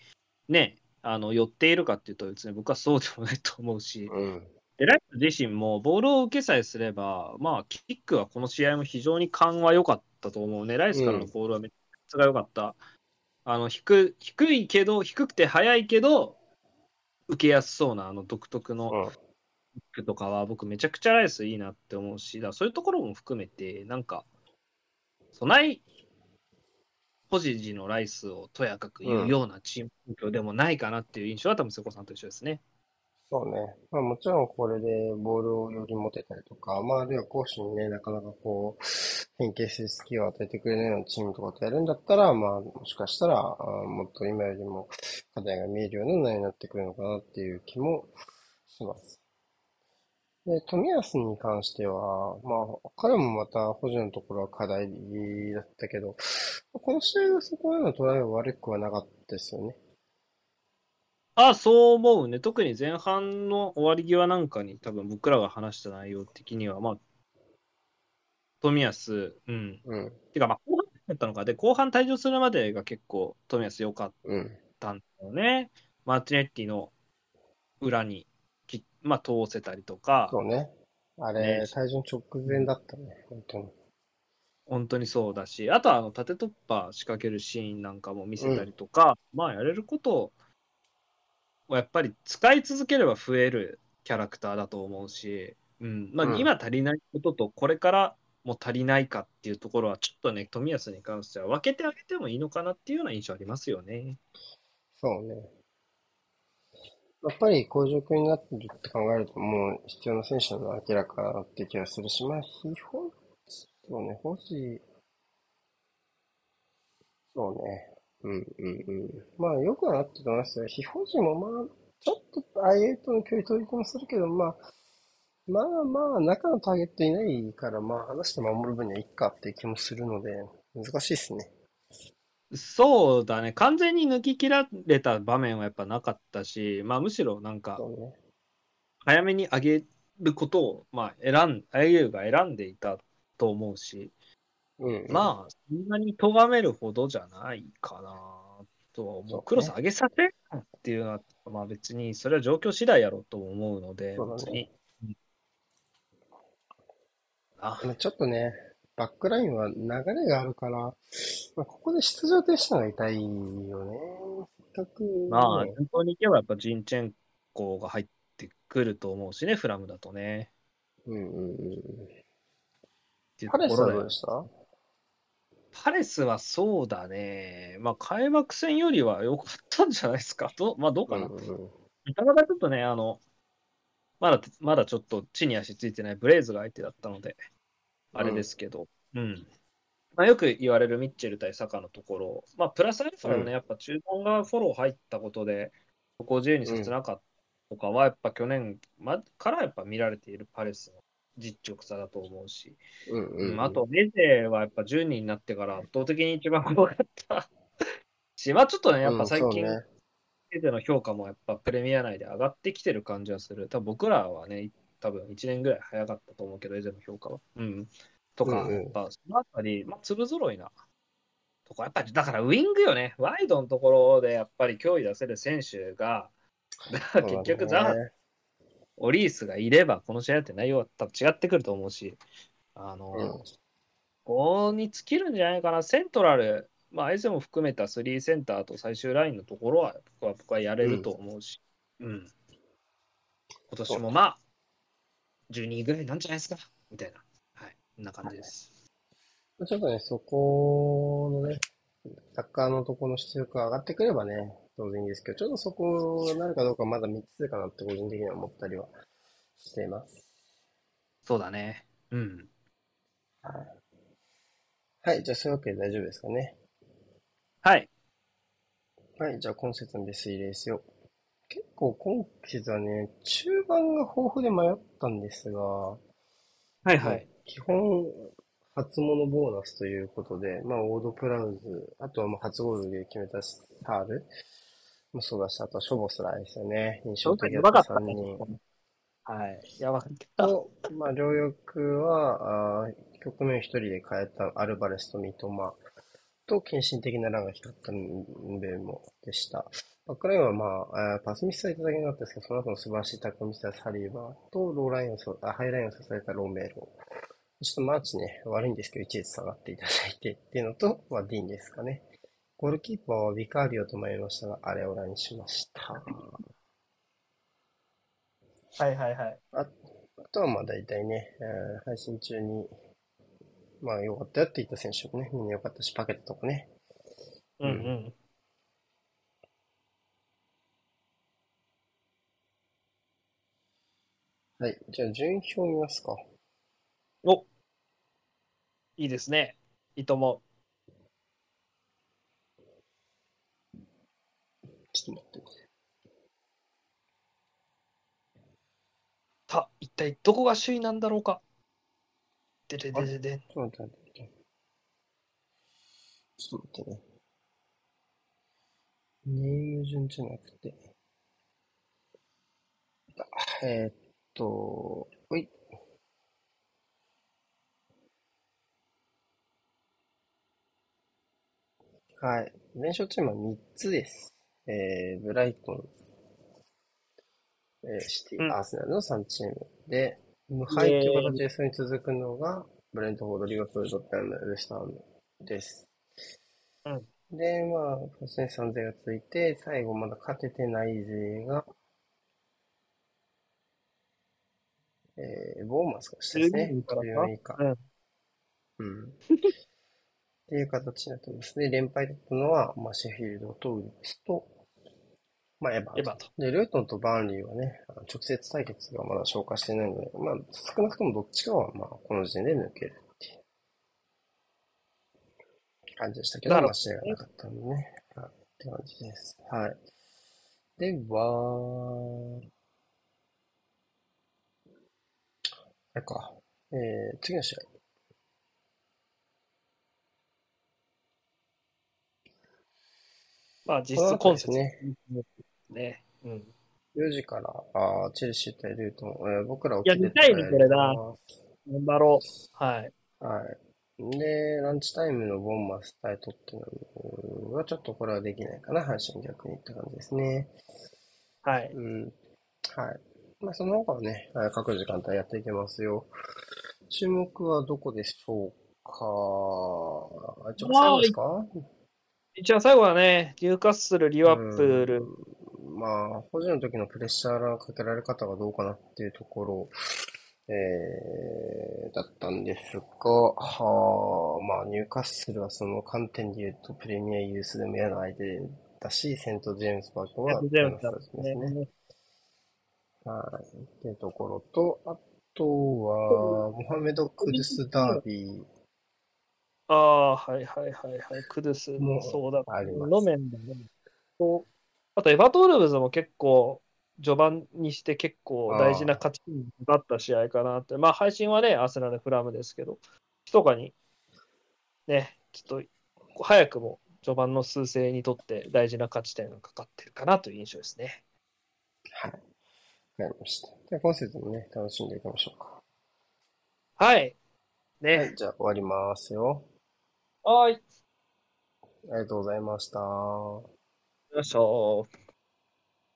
ね、あの寄っているかっていうと、別に僕はそうでもないと思うし、うん。でライス自身もボールを受けさえすれば、まあ、キックはこの試合も非常に勘は良かったと思うね。ライスからのボールはめっちゃ良かった。あの低低いけど、低くて速いけど、受けやすそうなあの独特のうん。キックとかは僕めちゃくちゃライスいいなって思うし、だそういうところも含めて、なんか、備え、ポジジのライスをとやかく言うようなチーム環境でもないかなっていう印象は多分瀬古さんと一緒ですね。そうね。まあもちろんこれでボールをより持てたりとか、まああるいは攻守にね、なかなかこう、変形する隙を与えてくれないようなチームとかとやるんだったら、まあもしかしたら、あーもっと今よりも課題が見えるような内容になってくるのかなっていう気もします。で、富安に関しては、まあ彼もまた保持のところは課題だったけど、この試合はそこへのトライは悪くはなかったですよね。ああ、そう思うね。特に前半の終わり際なんかに多分僕らが話した内容的には、まあ、冨安、うん。うん、てか、まあ、後半だったのか。で、後半退場するまでが結構冨安良かっうん、たんだよね。マーティネッティの裏にき、まあ、通せたりとか、そうね。あねれ、退場直前だったね、本当に。本当にそうだし、あとはあの縦突破仕掛けるシーンなんかも見せたりとか、まあやれることをやっぱり使い続ければ増えるキャラクターだと思うし、うんまあ、うん今足りないこととこれからも足りないかっていうところはちょっとね、冨安に関しては分けてあげてもいいのかなっていうような印象ありますよね。そうね。やっぱりこういう状況になってるって考えると、もう必要な選手なのは明らかだって気がするし、まあ、非保そうね、保持、そうね。うんうんうん。まあ、よくはなってると思いますよ。非保持もまあ、ちょっと IA との距離取り込みするけど、まあ、まあまあ、中のターゲットいないから、まあ、話して守る分にはいいかっていう気もするので、難しいですね。そうだね、完全に抜き切られた場面はやっぱなかったし、まあ、むしろなんか。早めに上げることを、まあ、選ん、IU が選んでいたと思うし、うん、うん。まあ、そんなに咎めるほどじゃないかなとは思う。そうねクロス上げさせるっていうのは、まあ別にそれは状況次第やろうとも思うので、ね別に。あちょっとね、バックラインは流れがあるから、まあ、ここで出場停止のが痛いよね。せっか。まあ、順当にいけばやっぱジンチェンコが入ってくると思うしね、フラムだとね。うんうんうん。パレスはどうでした？パレスはそうだね。まあ、開幕戦よりは良かったんじゃないですか？どうまあ、どうかな？うんうんなかなかちょっとね、あの、まだ、まだちょっと地に足ついてないブレイズが相手だったので、あれですけど、うん。まあ、よく言われるミッチェル対サカのところ、まあ、プラスアルファのうん。ね、やっぱ中盤がフォロー入ったことで、ここを自由にさせなかった。とかは、やっぱ去年まからやっぱ見られているパレスの実直さだと思うし、うんうんうん。あと、メゼはやっぱ10人になってから圧倒的に一番怖かった。し、まあちょっとね、やっぱ最近、うんそうね。メゼの評価もやっぱプレミア内で上がってきてる感じはする。多分僕らはね、多分1年ぐらい早かったと思うけど、エゼの評価は。うん。とか、うんうんやっぱそのあたり、まあ粒揃いな。とか、やっぱりだからウィングよね。ワイドのところでやっぱり脅威出せる選手が、結局ザハ、ねオリースがいれば、この試合って内容は多分違ってくると思うし、あの、うんここに尽きるんじゃないかな。セントラル、まあ、エゼも含めた3センターと最終ラインのところは、僕は僕はやれると思うし、うん。今年もまあ、12位ぐらいなんじゃないですか、みたいな。はい。こんな感じです。ちょっとね、そこのね、サッカーのところの出力が上がってくればね、当然いいですけど、ちょっとそこになるかどうかまだ未知数かなって個人的には思ったりはしています。そうだね。うん。はい、じゃあそういうわけで大丈夫ですかね。はい。はい、じゃあ今節のベス入れですよ。結構今節はね、中盤が豊富で迷ったんですが、はいはい。基本、初物ボーナスということで、まあ、オードプラウズ、あとはまあ初ゴールで決めたサールもそうだし、あと、ショボスラーですよね。印象的やだった3ばかったね人。。はい。やばかった。と、まあ、両翼は、あー局面一人で変えたアルバレスと三笘と、献身的なランが光ったンベもでした。バックラインはまあ、あーパスミスはいただけになったんですけど、その後の素晴らしいタックルミスターサリーバーと、ローラインをそ、あハイラインを支えたロメロ。ちょっとマーチね、悪いんですけど、一列下がっていただいてっていうのと、まあ、ディーンですかね。ゴールキーパーはビカーリオと迷いましたが、アレオラにしました。はいはいはい。あとはまあ大体ね、えー配信中に、まあ良かったよって言った選手もね、みんな良かったし、パケットとかね。うんうん。はい。じゃあ順位表見ますか。おいいですね。いいと思う。ちょっと待ってね。さあ、一体どこが首位なんだろうか。ででででで。ちょっと待って。ちょっと待ってね。ネーム順じゃなくて。あえーっと、ほい。はい。連勝チームは3つです。えー、ブライトン、えーシティ、うんアーセナルの3チームで、無敗という形でそれに続くのが、ブレントフォード、リバプール、ドッテナム、ウエストハムです。うんで、まあ、普通に3勢が続いて、最後まだ勝ててない勢が、えー、ボーマスが下ですね。14位からか14位以下。うんうん。っていう形になってますね。連敗だったのは、まあ、シェフィールドとウルブスと、まあ、エバーエバート。で、ルートンとバーンリーはね、直接対決がまだ消化してないので、まあ、少なくともどっちかは、まあ、この時点で抜けるっていう感じでしたけど、まあ、試合がなかったんでね。はい、って感じです。はい。では、あれか、えー、次の試合。まあ実この後質今節ですね。ね。うん。4時から、あーチェルシー対ルートン、えー僕ら起いやきて見たいねてこれな頑張ろう。はい。はい。で、ランチタイムのボンマス対トッテナムはちょっとこれはできないかな、阪神逆にって感じですね。はい。うん。はい。まあ、その他はね、はい各時間帯やっていけますよ。注目はどこでしょうかあ、一応最後ですか？一応最後はね、ニューカッスル、リワプール。うんまあ、保持の時のプレッシャーがかけられ方がどうかなっていうところ、えー、だったんですが、はあ、まあ、ニューカッスルはその観点で言うと、プレミアユースでも嫌な相手だし、セント・ジェームズ・パークはジェームズだ嫌なスタジアムですね。ね。はい。っていうところと、あとは、モハメド・クルス・ダービーああ、はいはいはいはい。クドゥスももそうだ。ありますロメンだね。とあと、エヴァトールブズも結構、序盤にして結構大事な勝ちになった試合かなって。まあ、配信はね、アーセナル、フラムですけど、密かに、ね、ちょっと、早くも序盤の数勢にとって大事な勝ち点がかかってるかなという印象ですね。はい。わかりました。では、今節もね、楽しんでいきましょうか。はい。はい、ね。じゃあ終わりますよ。はい。ありがとうございました。よいしょ。